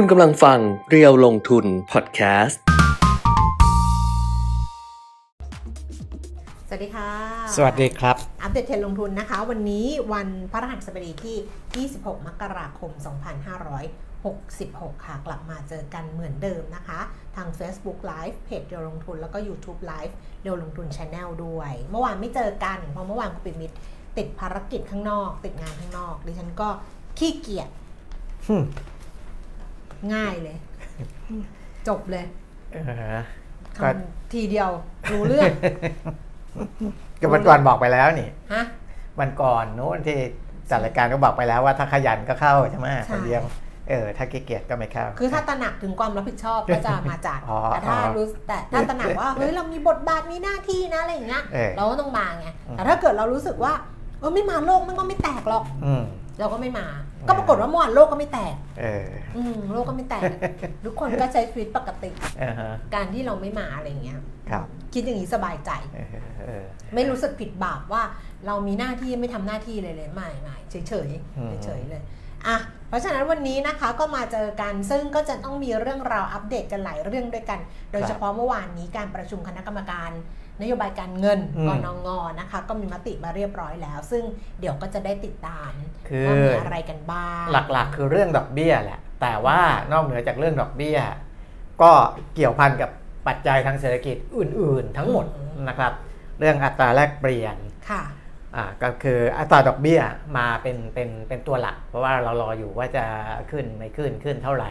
คุณกำลังฟังเรียวลงทุนพอดแคสต์ สวัสดีค่ะ สวัสดีครับ อัปเดตเทรนด์ลงทุนนะคะ วันนี้วันพฤหัสบดีที่ 26 มกราคม 2566 ค่ะ กลับมาเจอกันเหมือนเดิมนะคะ ทาง Facebook Live เพจเรียวลงทุน แล้วก็ YouTube Live เรียวลงทุน Channel ด้วย เมื่อวานไม่เจอกัน เพราะเมื่อวานคุณปิดมิตรติดภารกิจข้างนอก ติดงานข้างนอก ดิฉันก็ขี้เกียจฮึ่ม ง่ายเลย จบเลยเออทก็ำทีเดียว รู้เรื่องก็วันก่อนบอกไปแล้วนี่ฮะวันก่อนโน้นที่จัดรายการก็บอกไปแล้วว่าถ้าขยันก็เข้าใช่ไหมใช่คนเดียวเออถ้าขี้เกียจก็ไม่เข้า คือถ้าตระหนักถึงความรับผิดชอบก็จะมาจัดอ๋อแต่ถ้าอ๋อรู้แต่ถ้าตระหนักว่าเฮ้ยเรามีบทบาทมีหน้าที่นะอะไรอย่างเงี้ยเออเราก็ต้องมาไงอืมแต่ถ้าเกิดเรารู้สึกว่าเออไม่มาโลกมันก็ไม่แตกหรอกอืมเราก็ไม่มา ก็ปรากฏว่าเมื่อวานโลกก็ไม่แตกเอออืมโลกก็ไม่แตก ทุกคนก็ใช้ชีวิตปกติอ่าฮะการที่เราไม่มาอะไรอย่างเงี้ยครับคิดอย่างนี้สบายใจเออเออไม่รู้สึกผิดบาปว่าเรามีหน้าที่ไม่ทำหน้าที่เลยเลยไม่ไม่เฉยเฉยอืมเฉยๆเลยอะเพราะฉะนั้นวันนี้นะคะก็มาเจอกันซึ่งก็จะต้องมีเรื่องราวอัปเดตกันหลายเรื่องด้วยกัน โดยเฉพาะเมื่อวานนี้การประชุมคณะกรรมการ นโยบายการเงินอืมกนงนะคะ ก็มีมติมาเรียบร้อยแล้ว ซึ่งเดี๋ยวก็จะได้ติดตามคือว่ามีอะไรกันบ้าง หลักๆ คือเรื่องดอกเบี้ยแหละ แต่ว่านอกเหนือจากเรื่องดอกเบี้ย ก็เกี่ยวพันกับปัจจัยทางเศรษฐกิจอื่น ๆ ทั้งหมดนะครับ เรื่องอัตราแลกเปลี่ยนค่ะอ่าก็คืออัตราดอกเบี้ยมาเป็นเป็นเป็นตัวหลัก เพราะว่าเรารออยู่ว่าจะขึ้นไม่ขึ้นขึ้นเท่าไหร่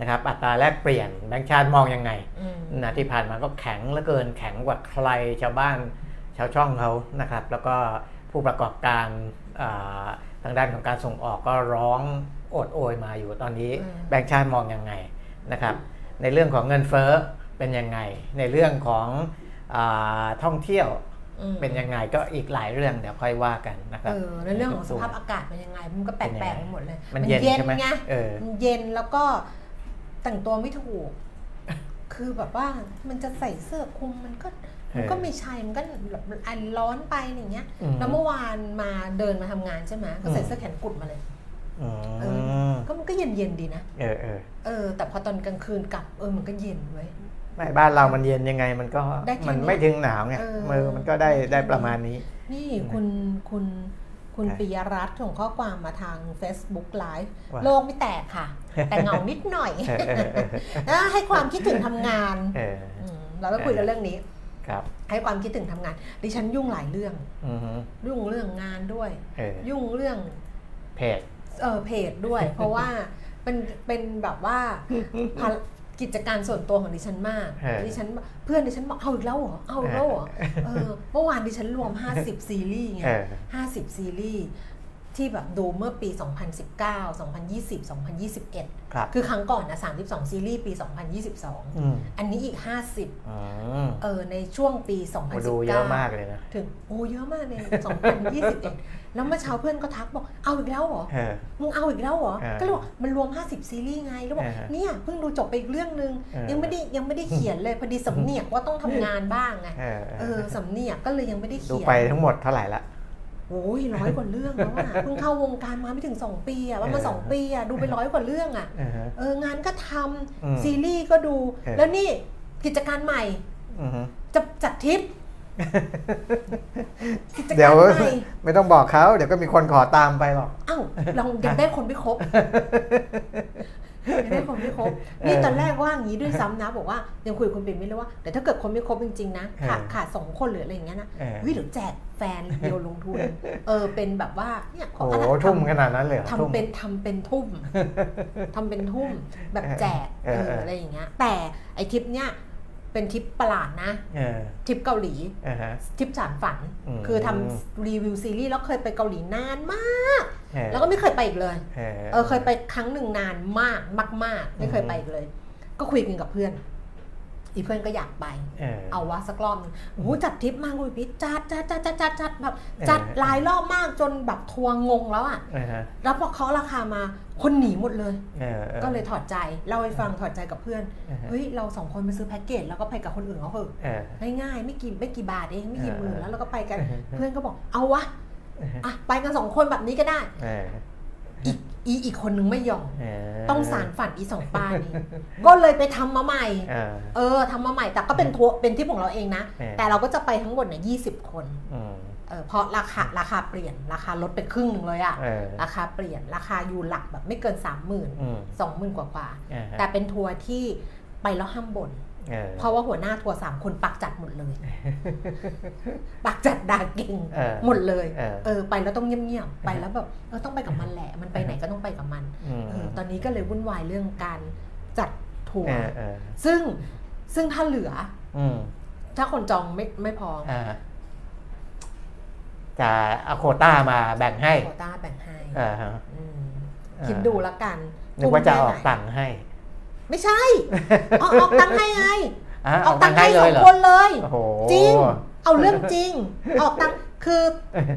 นะครับอัตราแลกเปลี่ยนแบงก์ชาติมองยังไงอืมนะที่ผ่านมาก็แข็งเหลือเกินแข็งกว่าใครชาวบ้านชาวช่องเขานะครับ แล้วก็ผู้ประกอบการอ่าทางด้านของการส่งออกก็ร้องโอดโอยมาอยู่ตอนนี้อืมแบงก์ชาติมองยังไงนะครับในเรื่องของเงินเฟ้อเป็นยังไง ในเรื่องของอาท่องเที่ยวอืมเป็นยังไงก็อีกหลายเรื่องเดี๋ยวค่อยว่ากันนะครัเอบอในเรื่องของสภาพอากาศเป็นยังไง มันก็แปลกๆไปหมดเลย มันเย็นใช่ไหมไงเออมันเย็นแล้วก็ แต่งตัวไม่ถูก คือแบบว่ามันจะใส่เสื้อคลุมมันก็มันก็ไม่ใช่ มันก็แบบอันร้อนไปอย่างเงี้ยอืมแล้วเมื่อวานมาเดินมาทำงานใช่ไหมก็ใส่อืมเสื้อแขนกุดมาเลยอืเอมก็มันก็เย็นเย็นๆดีนะ เออเออเออ แต่พอตอนกลางคืนกลับเออมันก็เย็นเว้ยไม่บ้านเรามันเย็นยังไงมันก็ได้แค่มันเนี้ยไม่ถึงหนาวไงเออมือมันก็ได้ได้ประมาณนี้ นี่คุณคุณ คุณครับปิยรัตน์ส่งข้อความมาทาง Facebook Live ว่าโลกไม่แตกค่ะ แต่เหงานิดหน่อยเออเออเออนะให้ความคิดถึงทำงานเอออืมเราต้องคุยกันเรื่องนี้ครับให้ความคิดถึงทำงาน ดิฉันยุ่งหลายเรื่องอือฮึยุ่งเรื่องงานด้วยเออยุ่งเรื่องเพจเออเพจด้วย เพราะว่าเป็นเป็นแบบว่าภาร กิจการส่วนตัวของดิฉันมากเออดิฉันเพื่อนดิฉันบอกเอาอีกแล้วเหรอ เอาอีกแล้วเหรอ เออ เมื่อวานดิฉันรวม 50 ซีรีส์ไงเออ50ซีรีส์ที่แบบดูเมื่อปี 2019 2020 2021 ครับ คือครั้งก่อนนะ32 ซีรีส์ปีอืม2022 อันนี้อีก 50อืมเออในช่วงปีโอ้2019 ดูเยอะมากเลยนะ ถึง โอ้เยอะมากเลย 2021 แล้วเมื่อเช้าเพื่อนก็ทักบอกเอาอีกแล้วเหรอเออมึงเอาอีกแล้วเหรอเออก็เลยบอกมันรวม 50 ซีรีส์ไงแล้วบอกเออเนี่ยเพิ่งดูจบไปอีกเรื่องนึงเออยังไม่ได้ยังไม่ได้เขียนเลยพอดีสำเนียกว่าต้องทำงานบ้างไงเออเออสำเนียกก็เลยยังไม่ได้ดูเขียนไปทั้งหมดเท่าไหร่ละโอ้ยร้อยกว่าเรื่องแล้วอะเพิ่งเข้าวงการมาไม่ถึง 2 ปีอะว่ามาเออสองปีอะดูไปร้อยกว่าเรื่องอะเออฮะเอองานก็ทอืมำซีรีส์ก็ดูเออแล้วนี่กิจการใหม่อือฮึจะจัดทริป กิจเดี๋กายวรใหม่ไม่ต้องบอกเขาเดี๋ยวก็มีคนขอตามไปหรอกเอ้าเรายังได้คนไม่ครบยังได้คนไม่ครบนี่ตอนแรกว่าอย่างนี้ด้วยซ้ำนะ บอกว่ายังคุยกับคุณปิ่นไม่เลยว่าแต่ถ้าเกิดคนไม่ครบจริงๆนะขาดเออขาดสองคนหรืออะไรอย่างเงี้ยนะเออเฮ้ยเดี๋ยวแจกแฟนเดียวลงทุน เออเป็นแบบว่าเนี่ยขโอ้อโหขนาดทุ่มทำขนาดนั้นเลยหรอทุ่มทำเป็นทำเป็นทุ่มทำเป็นทุ่มแบบแจกเอเออเออออะไรอย่างเงี้ยแต่ไอทริปเนี้ย เป็นทริปประหลาดนะเออทริปเกาหลีอ่าฮะทริปสานฝันอืมคือทำรีวิวซีรีส์แล้วเคยไปเกาหลีนานมากเออแล้วก็ไม่เคยไปอีกเลยเออเออเคยไปครั้งหนึ่งนานมากมาก ๆ ไม่เคยไปอีกเลย ก็คุยกันกับเพื่อน อีเพื่อนก็อยากไป เออเอาวะสักรอบหนึ่งโอ้โหจัดทริปมากเลยพี่จัดจัดจัดจัดจัดจัดแบบเออจัดหลายรอบมากจนแบบทัวร์งงแล้วอะอ่าฮะแล้วพอเขาราคามาคนหนีหมดเลยเออออก็เลยถอดใจเล่าให้ฟังถอดใจกับเพื่อนอ่าฮะเฮ้ย เราสองคนไปซื้อแพ็กเกจแล้วก็ไปกับคนอื่นเขาเถอะเออง่ายๆไม่กี่ไม่กี่บาทเองไม่กี่หมื่นเออแล้วเราก็ไปกันเออเพื่อนก็บอกเอาวะอะไปกันสองคนแบบนี้ก็ได้เอออีก อีอีกคนนึงไม่ยอมเออต้องสานฝันอีสองป้านี้ก็เลยไปทำมาใหม่เออเออทำมาใหม่แต่ก็เป็นทัวร์เป็นที่ของเราเองนะเออแต่เราก็จะไปทั้งหมดเนี่ยยีคนอืมเออเพราะราคาราคาเปลี่ยนราคาลดไปครึ่งหนึ่งเลยอะเออราคาเปลี่ยนราคาอยู่หลักแบบไม่เกิน3 0 0 0 0ื่นอืมสองหมื่นกว่ากว่าอ่าฮะแต่เป็นทัวร์ที่ไปแล้วห้ามบ่น เออเพราะว่าหัวหน้าทัวร์สามคนปากจัดหมดเลย ปากจัดด่าเก่งเออหมดเลยเออเออ ไปแล้วต้องเงียบๆไปแล้วแบบเออต้องไปกับมันแหละ มันไปไหนก็ต้องไปกับมันอืมเออตอนนี้ก็เลยวุ่นวายเรื่องการจัดทัวร์เออเออซึ่งซึ่งถ้าเหลืออืมถ้าคนจองไม่ไม่พออ่าจะเอาโควต้ามาแบ่งให้โควต้าแบ่งให้เออฮะอืมเออคิดดูละกันนึกว่าจะออกทุ่มแค่ไหนตังค์ให้ ไม่ใช่ออกออกตังค์ให้ไงะออกตังค์ให้เลสอยงเหรอคนเลยโอ้โหจริง เอาเรื่องจริง ออกตังค์คือ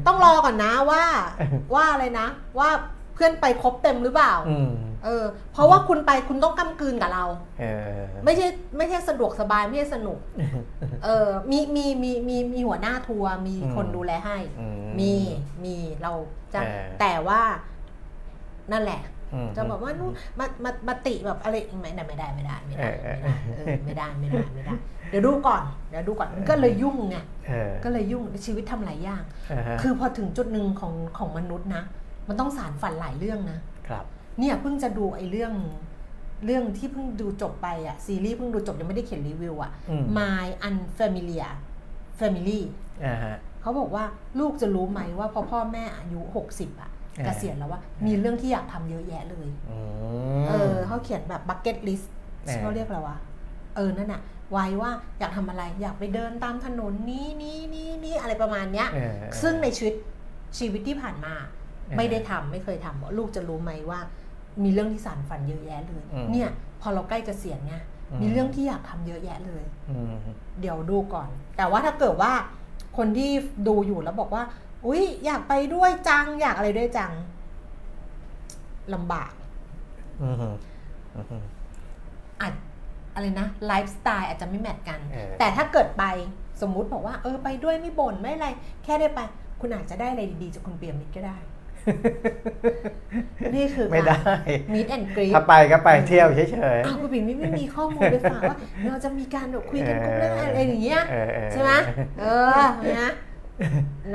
ต้องรอก่อนนะว่า ว่าอะไรนะ ว่าเพื่อนไปครบเต็มหรือเปล่าอืมเออ เพราะว่าคุณไปคุณต้องกำกืนกับเราเออไม่ใช่ไม่ใช่สะดวกสบายไม่ใช่สนุก เออมีมีมีมีมีหัวหน้าทัวร์มีคนดูแลให้อืมีมีเราจะเออแต่ว่านั่นแหละอืม จะบอกว่านู่นมามามาติแบบอะไรไม่ได้ไม่ได้ไม่ได้ไม่ได้เออไม่ได้เออไม่ได้ไม่ได้ไม่ได้ เดี๋ยวดูก่อนเดี๋ยวดูก่อนมันก็เลยยุ่งไงเออก็เลยยุ่งชีวิตทำหลายอย่างเออฮะคือพอถึงจุดหนึ่งของของมนุษย์นะ มันต้องสารฝันหลายเรื่องนะครับ เนี่ยเพิ่งจะดูไอ้เรื่องเรื่องที่เพิ่งดูจบไปอะซีรีส์เพิ่งดูจบยังไม่ได้เขียนรีวิวอะอืม My Unfamiliar Family อ่าฮะเขาบอกว่าลูกจะรู้ไหมว่าพอพ่อแม่อายุ 60อะ เออเกษียณแล้วว่ามีเรื่องที่อยากทำเยอะแยะเลยอืมเออเขาเขียนแบบ bucket list เออเขาเรียกอะไรวะเออนั่นอะไว้ว่าอยากทำอะไรอยากไปเดินตามถนนนี้นี้นี้นี้อะไรประมาณเนี้ยเออซึ่งในชีวิตชีวิตที่ผ่านมาเออไม่ได้ทำไม่เคยทำลูกจะรู้ไหมว่า มีเรื่องที่สารฝันเยอะแยะเลยอืมเนี่ย พอเราใกล้เกษียณเนี่ยอืมมีเรื่องที่อยากทำเยอะแยะเลยอืมเดี๋ยวดูก่อน แต่ว่าถ้าเกิดว่าคนที่ดูอยู่แล้วบอกว่า อุ๊ยอยากไปด้วยจัง อยากอะไรด้วยจังลำบากอืมอืมอาจอะไรนะไลฟ์สไตล์อาจจะไม่แมทกันเออแต่ถ้าเกิดไปสมมุติบอกว่า เออไปด้วยไม่บ่นไม่อะไร แค่ได้ไป คุณอาจจะได้อะไรดีๆจากคุณเปียมิตรก็ได้ นี่คือไม่ได้มิดแอนกรีถ้าไปก็ไปเที่ยวเฉยอ้าวคุณปิ่นไม่ไม่มีข้อมูลไปฝากว่า เราจะมีการแบบคุยกันกลุ่มเรื่องอะไรอย่างเงี้ยเออเออใช่ไหมเออนะ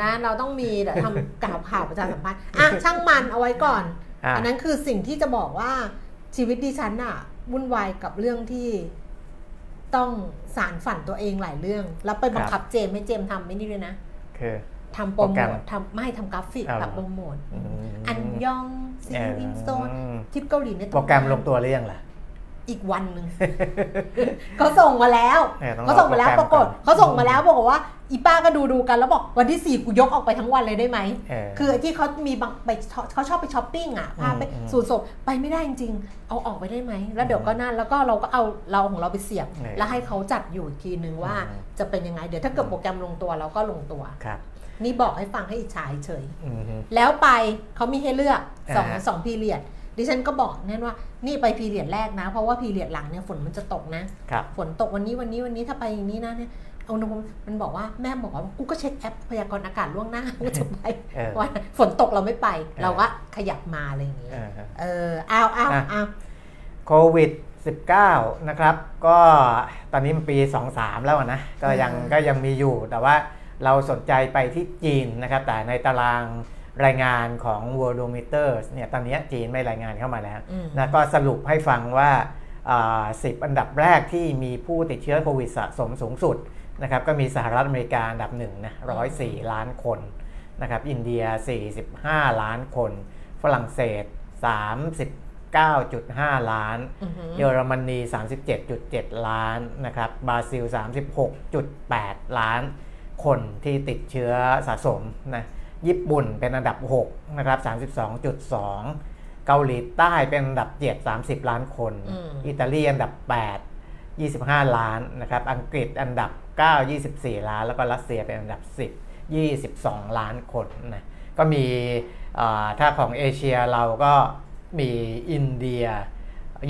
นะเราต้องมีเดี๋ยวทำข่าวข่าวประชาสัมพันธ์อะช่างมันเอาไว้ก่อนอะอันนั้นคือสิ่งที่จะบอกว่าชีวิตดิฉันอะวุ่นวายกับเรื่องที่ต้องสารฝันตัวเองหลายเรื่อง แล้วไปบังคับเจมส์ให้เจมส์ทำไม่นี่ด้วยนะคือทำโปรโปรแกโมรมททำไม่ทำกราฟิกเอาแบบโปรโมทอืมอันยองซีเอออินโซนทริปเกาหลีเนี่ยโปรแกรมลงตัวหรือยังล่ะ อีกวันหนึ่งเขาส่งมาแล้วเออต้องเขาส่งมาแล้วรอปโปรรากฏแกรมก่อนเขาส่งมาแล้วบอกว่า อีป้าก็ดูดูกันแล้วบอกวันที่สี่กูยกออกไปทั้งวันเลยได้ไหมเออคือไอ้ที่เขามีบางไปช็อปเขาชอบไปช้อปปิ้งอะพาไปอืมสูตรศพไปไม่ได้จริงๆเอาออกไปได้ไหมแล้วเดี๋ยวก็นั่นแล้วก็เราก็เอาเราของเราไปเสียบเออแล้วให้เขาจัดอยู่อีกทีนึงว่าอืมจะเป็นยังไงเดี๋ยวถ้าเกิดโปรแกรมลงตัวเราก็ลงตัวครับนี่บอกให้ฟังให้อิจฉาเฉยอืมแล้วไปเขามีให้เลือกสองอ่าสองพีเรียดดิฉันก็บอกแน่นว่า นี่ไปพีเรียดแรกนะ เพราะว่าพีเรียดหลังเนี่ยฝนมันจะตกนะครับฝนตกวันนี้วันนี้วันนี้ถ้าไปอย่างนี้นะเนี่ยอุณหภูมิมันบอกว่าแม่บอกว่ากูก็เช็คแอปพยากรณ์อากาศล่วงหน้าว่าจะไปเออว่าฝนตกเราไม่ไปเออเราก็ขยับมาอะไรอย่างเงี้ยเออเออเอาเอาอะเอาโควิด 19 นะครับ ก็ตอนนี้มันปี 23 แล้วอะนะ ก็ยังก็ยังมีอยู่แต่ว่าเราสนใจไปที่จีนนะครับ แต่ในตาราง รายงานของ Worldometer เนี่ยตอนนี้จีนไม่รายงานเข้ามาแล้วอืมนะก็สรุปให้ฟังว่าอ่า 10 อันดับแรกที่มีผู้ติดเชื้อโควิดสะสมสูงสุดนะครับก็มีสหรัฐอเมริกาอันดับหนึ่งนะ104 ล้านคนนะครับอินเดีย 45 ล้านคน ฝรั่งเศส 39.5 ล้านอือหือเยอรมนี 37.7 ล้านนะครับบราซิล 36.8 ล้านคนที่ติดเชื้อสะสมนะ ญี่ปุ่นเป็นอันดับ6นะครับ32.2 เกาหลีใต้เป็นอันดับ 7 30 ล้านคนอืมอิตาลีอันดับ 8 25 ล้านนะครับ อังกฤษอันดับ 9 24 ล้าน แล้วก็รัสเซียเป็นอันดับ 10 22 ล้านคนนะก็มีเอ่อถ้าของเอเชียเราก็มีอินเดีย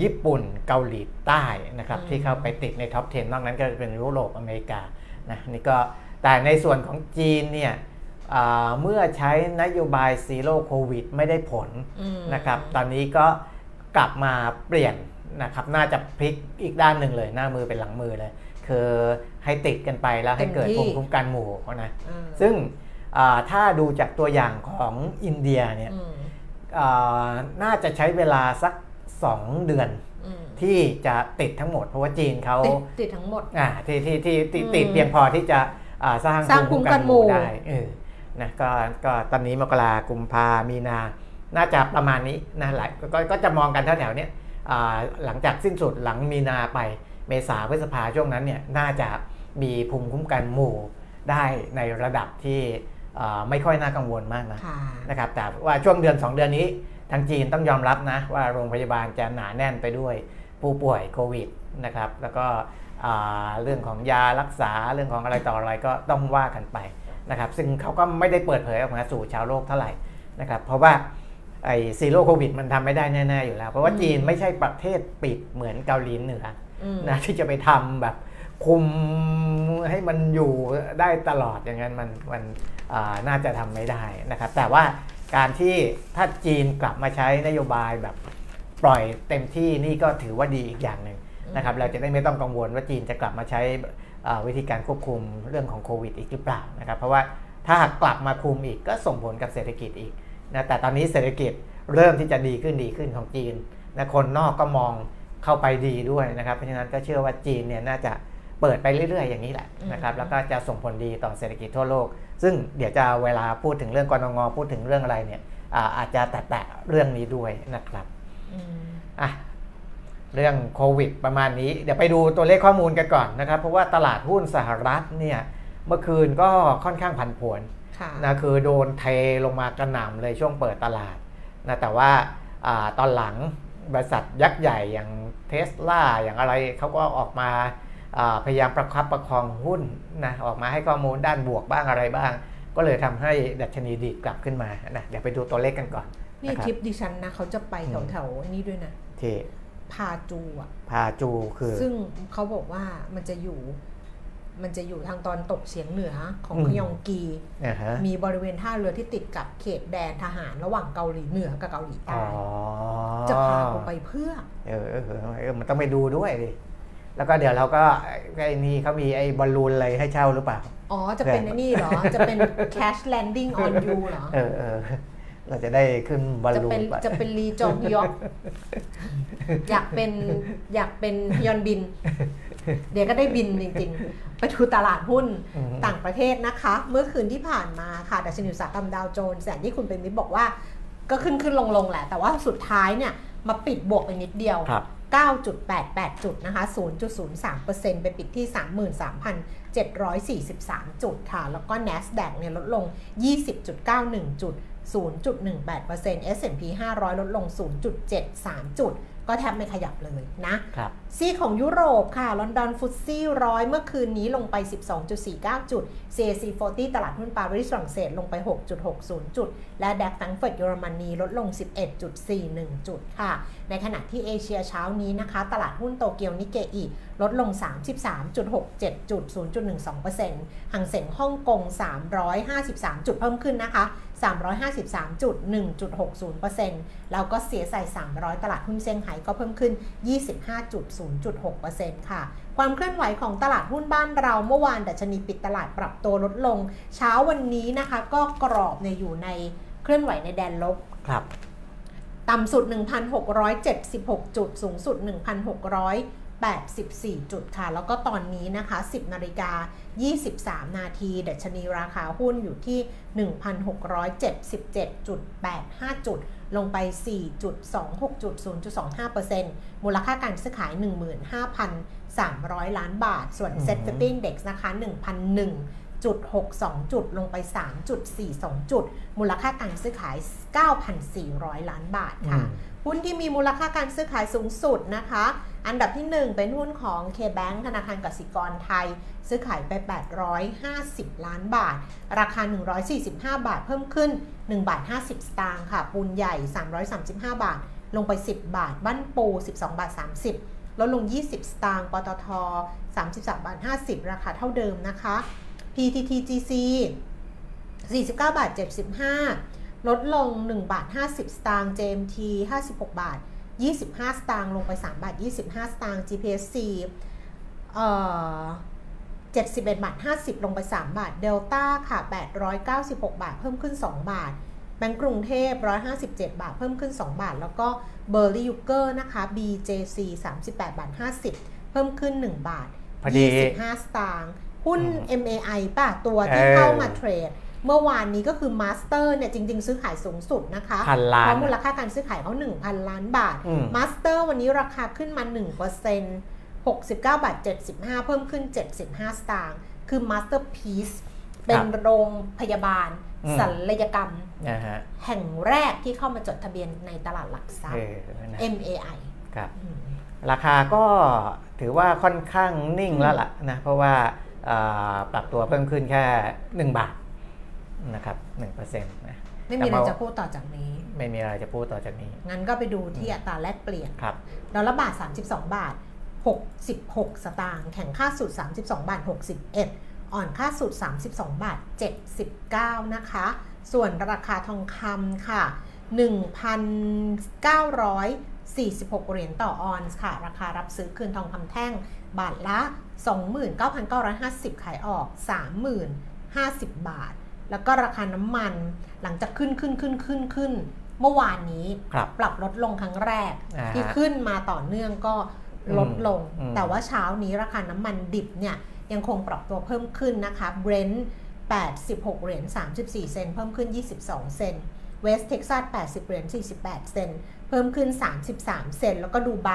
ญี่ปุ่นเกาหลีใต้นะครับอืมที่เข้าไปติดใน top 10 นอกนั้นก็จะเป็นยุโรปอเมริกานะนี่ก็แต่ในส่วนของจีนเนี่ยอ่า เมื่อใช้นโยบาย zero COVID ไม่ได้ผลอืมนะครับ ตอนนี้ก็กลับมาเปลี่ยนนะครับ น่าจะพลิกอีกด้านหนึ่งเลย หน้ามือเป็นหลังมือเลย คือให้ติดกันไปแล้วให้เกิดเต็มที่ภูมิคุ้มกันหมู่นะอืมซึ่งอ่าถ้าดูจากตัวอย่างของอินเดียเนี่ยอืมอ่าน่าจะใช้เวลาสัก 2 เดือนอืมที่จะติดทั้งหมด เพราะว่าจีนเขาติดติดทั้งหมดอ่าที่ที่ที่ที่อืมติดเพียงพอที่จะอ่าสร้างสร้างภูมิคุ้มกันหมู่ได้เออ นะก็ก็ตอนนี้มกรากุมภามีนา น่าจะประมาณนี้นะหลายกก็ก็จะมองกันแถวๆเนี้ยอ่าหลังจากสิ้นสุดหลังมีนาไปเมษาพฤษภาช่วงนั้นเนี่ยน่าจะมีภูมิคุ้มกันหมู่ได้ในระดับที่อ่าไม่ค่อยน่ากังวลมากนะค่ะนะครับแต่ว่าช่วงเดือน 2 เดือนนี้ทางจีนต้องยอมรับนะว่าโรงพยาบาลจะหนาแน่นไปด้วยผู้ป่วยโควิดนะครับแล้วก็อ่าเรื่องของยารักษาเรื่องของอะไรต่ออะไรก็ต้องว่ากันไป นะครับซึ่งเขาก็ไม่ได้เปิดเผยออกมาสู่ชาวโลกเท่าไหร่นะครับเพราะว่าไอ้ซีโร่โควิดมันทำไม่ได้แน่ๆอยู่แล้ว เพราะว่าอืมจีนไม่ใช่ประเทศปิดเหมือนเกาหลีเหนืออืมนะที่จะไปทำแบบคุมให้มันอยู่ได้ตลอดอย่างนั้นมันมันอ่าน่าจะทำไม่ได้นะครับ แต่ว่าการที่ถ้าจีนกลับมาใช้นโยบายแบบปล่อยเต็มที่นี่ก็ถือว่าดีอีกอย่างหนึ่งนะครับ เราจะได้ไม่ต้องกังวลว่าจีนจะกลับมาใช้อ่า วิธีการควบคุมเรื่องของโควิดอีกหรือเปล่านะครับ เพราะว่าถ้าหากกลับมาคุมอีกก็ส่งผลกับเศรษฐกิจอีกนะแต่ตอนนี้เศรษฐกิจเริ่มที่จะดีขึ้นดีขึ้นของจีนนะคนนอกก็มองเข้าไปดีด้วยนะครับ เพราะฉะนั้นก็เชื่อว่าจีนเนี่ยน่าจะเปิดไปเรื่อย ๆ อย่างนี้แหละนะครับแล้วก็จะส่งผลดีต่อเศรษฐกิจทั่วโลก ซึ่งเดี๋ยวจะเวลาพูดถึงเรื่องกรงงพูดถึงเรื่องอะไรเนี่ยอาอาจจะแตะๆเรื่องนี้ด้วยนะครับอืมอะ เรื่องโควิดประมาณนี้ เดี๋ยวไปดูตัวเลขข้อมูลกันก่อนนะครับ เพราะว่าตลาดหุ้นสหรัฐเนี่ยเมื่อคืนก็ค่อนข้างผันผวนค่ะนะคือโดนเทลงมากระหน่ำเลยช่วงเปิดตลาดนะแต่ว่าอาตอนหลังบริษัทยักษ์ใหญ่อย่างเทสลาอย่างอะไรเขาก็ออกมาอ่าพยายามประคับประคองหุ้นนะออกมาให้ข้อมูลด้านบวกบ้างอะไรบ้าง ก็เลยทำให้ดัชนีดีดกลับขึ้นมานะเดี๋ยวไปดูตัวเลขกันก่อนนี่นะครับทริปดิฉันนะเขาจะไปอืแถมวแถวๆนี่ด้วยนะที่ พาจูอะพาจูคือ ซึ่งเขาบอกว่ามันจะอยู่ มันจะอยู่ทางตอนตกเฉียงเหนือของอืมพยองกีนะฮะมีบริเวณท่าเรือที่ติดกับเขตแดนทหารระหว่างเกาหลีเหนือกับเกาหลีอ๋ใต้อจะพาเขาไปเพื่อเออเออเออเออมันต้องไปดูด้วยดิแล้วก็เดี๋ยวเราก็ไอ้นี่เขามีไอ้บอลลูนอะไรให้เช่าหรือเปล่า อ๋อ จะเป็นแรงไอ้นี่เหรอ จะเป็น cash landing on you เหรอ เออ เออเราจะได้ขึ้นบอลจะลูเป็นนไปจะเป็นลีจองยอกอยากเป็นอยากเป็นฮยอนบิน เดี๋ยวก็ได้บินจริงๆ ไปดูตลาดหุ้นอืมต่างประเทศนะคะ เมื่อคืนที่ผ่านมาค่ะดัชนีอุตสาหกรรมดาวโจนส์อย่างที่คุณเป็นมิตรบอกว่าก็ขึ้นขึ้นลงลงแหละ แต่ว่าสุดท้ายเนี่ยมาปิดบวกไปนิดเดียวครับ9.88 จุดนะคะ 0.03%ไปปิดที่ 33,743 จุดค่ะ แล้วก็ NASDAQ เนี่ยลดลง 20.91 จุด 0.18% S&P 500 ลดลง 0.73 จุด ก็แทบไม่ขยับเลยนะครับซีของยุโรปค่ะ ลอนดอนฟุตซี่ร้อยเมื่อคืนนี้ลงไป 12.49 จุด CAC 40 ตลาดหุ้นปารีสฝรั่งเศสลงไป 6.60 จุด และแดกแฟงเฟิร์ตเยอรมนีลดลง 11.41 จุดค่ะ ในขณะที่เอเชียเช้านี้นะคะ ตลาดหุ้นโตเกียวนิเกอีลดลง 33.67 จุด 0.12%ห่างเส็งฮ่องกง 353 จุดเพิ่มขึ้นนะคะ 353จุด1.60%แล้วก็เสียใส่300 ตลาดหุ้นเซี่ยงไฮ้ก็เพิ่มขึ้น 25.0.6%ค่ะ ความเคลื่อนไหวของตลาดหุ้นบ้านเราเมื่อวานดัชนีปิดตลาดปรับตัวลดลง เช้าวันนี้นะคะก็กรอบเนี่ยอยู่ในเคลื่อนไหวในแดนลบครับต่ำสุด 1,676 จุด สูงสุด 1,684 จุดค่ะ แล้วก็ตอนนี้นะคะ 10 นาฬิกา 23 นาทีดัชนีราคาหุ้นอยู่ที่ 1,677.85 จุด ลงไป 4.26จุด0.25%มูลค่าการซื้อขาย 15,300 ล้านบาท ส่วนอืม Set 50 Index นะคะ 1,001จุด62 จุดลงไป 3.42 จุด มูลค่าการซื้อขาย 9,400 ล้านบาทค่ะอืมหุ้นที่มีมูลค่าการซื้อขายสูงสุดนะคะ อันดับที่ 1 เป็นหุ้นของ K-Bank ธนาคารกสิกรไทย ซื้อขายไป 850 ล้านบาท ราคา 145 บาทเพิ่มขึ้น 1 บาท 50 สตางค์ค่ะ ปูนใหญ่ 335 บาท ลงไป 10 บาท บ้านปู 12 บาท 30 ลดลง 20 สตางค์ ปตท 33 บาท 50 ราคาเท่าเดิมนะคะ PTTGC 49 บาท 75 ลดลง 1 บาท 50 สตางค์ JMT 56 บาท 25 สตางค์ ลงไป 3 บาท 25 สตางค์ GPSC เอ่อ 71บาท50 ลงไป 3 บาท เดลต้าค่ะ 896 บาท เพิ่มขึ้น 2 บาท แบงก์กรุงเทพ 157 บาท เพิ่มขึ้น 2 บาท แล้วก็เบอร์รี่ยูเกอร์นะคะ BJC 38บาท50 เพิ่มขึ้น 1 บาทพอดี25 สตางค์ หุ้นอืม MAI ป่ะ ตัวที่เออเข้ามาเทรดเมื่อวานนี้ก็คือมาสเตอร์เนี่ยจริง ๆ ซื้อขายสูงสุดนะคะพันล้านเพราะมูลค่าการซื้อขายเขา1,000 ล้านบาทอืมมาสเตอร์วันนี้ราคาขึ้นมา1% 69 บาท 75 เพิ่มขึ้น 75 สตางค์ คือ Masterpiece เป็นโรงพยาบาลอืมศัลยกรรมนะฮะแห่งแรกที่เข้ามาจดทะเบียนในตลาดหลักทรัพย์เออนะ MAI ครับอืมราคาก็ถือว่าค่อนข้างนิ่งแล้วล่ะนะ เพราะว่าอ่าปรับตัวเพิ่มขึ้นแค่ 1 บาทนะครับ1%นะไม่มีอะไรแต่ว่าจะพูดต่อจากนี้ ไม่มีอะไรจะพูดต่อจากนี้ งั้นก็ไปดูที่อัตราแลกเปลี่ยนครับดอลลาร์บาท 32 บาท 66 สตางค์ แข็งค่าสุด32 บาท 61 อ่อนค่าสุด32 บาท 79 นะคะ ส่วนราคาทองคำค่ะ 1,946 เหรียญต่อออนซ์ค่ะ ราคารับซื้อคืนทองคำแท่งบาทละ 29,950 ขายออก 30,050 บาท แล้วก็ราคาน้ำมันหลังจากขึ้นขึ้นขึ้นขึ้นขึ้น เมื่อวานนี้ครับปรับลดลงครั้งแรกอ่าฮะที่ขึ้นมาต่อเนื่องก็ ลดลงอืมแต่ว่าเช้านี้ราคาน้ำมันดิบเนี่ยยังคงปรับตัวเพิ่มขึ้นนะคะ Brent 86 เหรียญ 34 เซนต์เพิ่มขึ้น 22 เซนต์ West Texas 80 เหรียญ 48 เซนต์เพิ่มขึ้น 33 เซนต์แล้วก็ดูไบ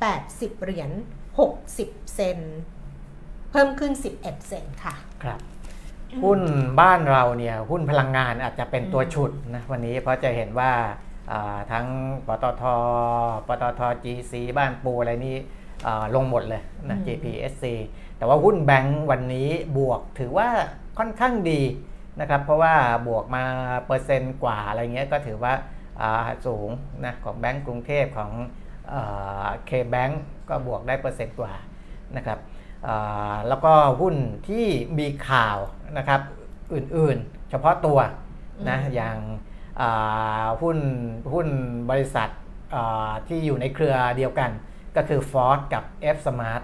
80 เหรียญ 60 เซนต์เพิ่มขึ้น 11 เซนต์ค่ะ ครับ หุ้นบ้านเราเนี่ย หุ้นพลังงานอาจจะเป็นตัวอืมฉุดนะวันนี้เพราะจะเห็นว่าอ่า ทั้งปตทปตท GC บ้านปูอะไรนี้อ่าลงหมดเลยนะ GPSC แต่ว่าหุ้นแบงก์วันนี้บวกถือว่าค่อนข้างดีนะครับ เพราะว่าบวกมาเปอร์เซ็นต์กว่าอะไรเงี้ยก็ถือว่าอ่าสูงนะของแบงก์กรุงเทพของเคแบงก์ก็บวกได้เปอร์เซ็นต์กว่านะครับอ่าแล้วก็หุ้นที่มีข่าวนะครับอื่นๆ เฉพาะตัวนะอืมอย่างอ่า หุ้นหุ้นบริษัทที่อยู่ในเครือเดียวกัน ก็คือ Ford กับ F Smart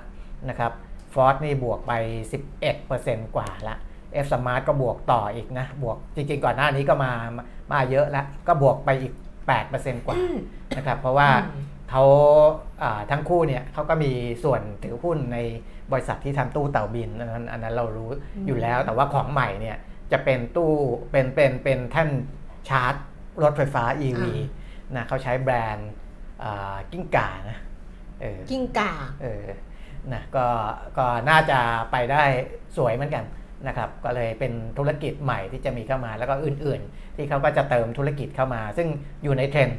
นะครับ Ford นี่บวกไป 11%กว่าละ F Smart ก็บวกต่ออีกนะ บวกจริงๆ ก่อนหน้านี้ก็มามามาเยอะแล้ว ก็บวกไปอีก 8%กว่านะครับเพราะว่าเขาาทั้งคู่เนี่ยเขาก็มีส่วนถือหุ้นในบริษัทที่ทำตู้เต่าบินอันนั้นอันนั้นเรารู้อืมอยู่แล้ว แต่ว่าของใหม่เนี่ยจะเป็นตู้เป็นเป็นเป็นแท่น ชาร์จรถไฟฟ้า EV นะเขาใช้แบรนด์อ่ากิ้งก่านะเออกิ้งก่าเออนะก็ก็น่าจะไปได้สวยเหมือนกันนะครับก็เลยเป็นธุรกิจใหม่ที่จะมีเข้ามาแล้วก็อื่นๆ ที่เขาก็จะเติมธุรกิจเข้ามา ซึ่งอยู่ในเทรนด์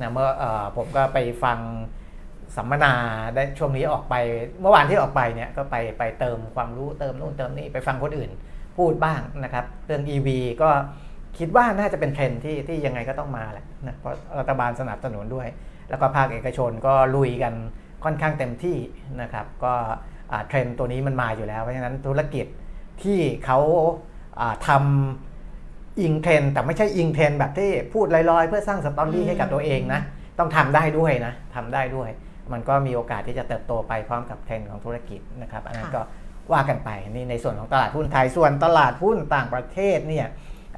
นะเมื่อเออผมก็ไปฟังสัมมนาได้ช่วงนี้ออกไปเมื่อวานที่ออกไปเนี่ยก็ไปไปเติมความรู้เติมนู่นเติมนี่ไปฟังคนอื่นพูดบ้างนะครับ เรื่อง EV ก็ คิดว่าน่าจะเป็นเทรนที่ที่ยังไงก็ต้องมาแหละนะเพราะรัฐบาลสนับสนุนด้วย แล้วก็ภาคเอกชนก็ลุยกันค่อนข้างเต็มที่นะครับ ก็เทรนตัวนี้มันมาอยู่แล้ว เพราะฉะนั้นธุรกิจที่เขาทำอิงเทรนแต่ไม่ใช่อิงเทรนแบบที่พูดลอยๆ เพื่อสร้าง story ให้กับตัวเองนะ ต้องทำได้ด้วยนะทำได้ด้วย มันก็มีโอกาสที่จะเติบโตไปพร้อมกับเทรนของธุรกิจนะครับ อันนั้นก็ว่ากันไปนี่ในส่วนของตลาดหุ้นไทยส่วนตลาดหุ้นต่างประเทศเนี่ย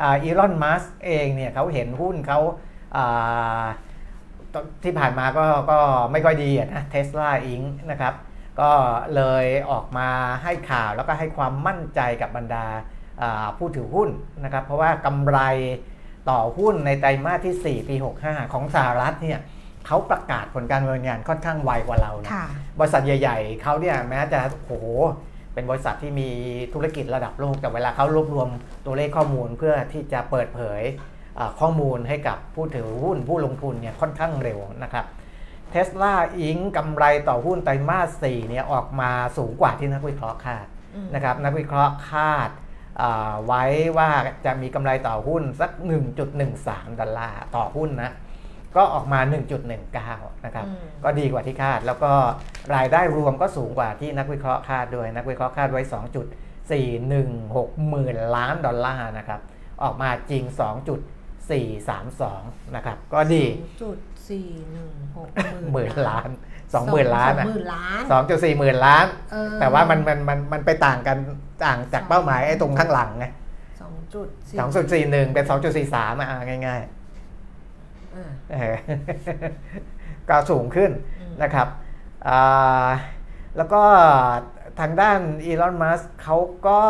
อีลอนมัสก์เองเนี่ยเขาเห็นหุ้นเขาอ่าที่ผ่านมาก็ก็ไม่ค่อยดีอะนะเทสลาอิงนะครับก็เลยออกมาให้ข่าวแล้วก็ให้ความมั่นใจกับบรรดาอ่าผู้ถือหุ้นนะครับ เพราะว่ากำไรต่อหุ้นในไตรมาสที่ 4 ปี 65 ของสหรัฐเนี่ยเขาประกาศผลการดำเนินงานค่อนข้างไวกว่าเรานะค่ะบริษัทใหญ่ ๆเขาเนี่ยแม้จะโอ้โห เป็นบริษัทที่มีธุรกิจระดับโลก แต่เวลาเขารวบรวมตัวเลขข้อมูลเพื่อที่จะเปิดเผยข้อมูลให้กับผู้ถือหุ้นผู้ลงทุนเนี่ยค่อนข้างเร็วนะครับเทสลาอิงกำไรต่อหุ้นไตรมาส4เนี่ยออกมาสูงกว่าที่นักวิเคราะห์คาดนะครับนักวิเคราะห์คาดไว้ว่าจะมีกำไรต่อหุ้นสัก 1.13 ดอลลาร์ต่อหุ้นนะ ก็ออกมา 1.19 นะครับอืมก็ดีกว่าที่คาด แล้วก็รายได้รวมก็สูงกว่าที่นักวิเคราะห์คาดด้วย นักวิเคราะห์คาดไว้ 2.416หมื่นล้านดอลลาร์นะครับ ออกมาจริง 2.432 นะครับ ก็ดีจุดสี่หนึ่งหกหมื่นล้าน20,000ล้านสอะองหมื่นล้าน2.4หมื่นล้านเออแต่ว่ามันมันมันมันไปต่างกันต่างจากเป้าหมายไอ้ตรงข้างหลังไงสองจุด2.41เป็น2.43อะง่ายอ่าๆเออ ก็สูงขึ้นอืมนะครับอ่าแล้วก็ทางด้านอีลอนมัสเขาก็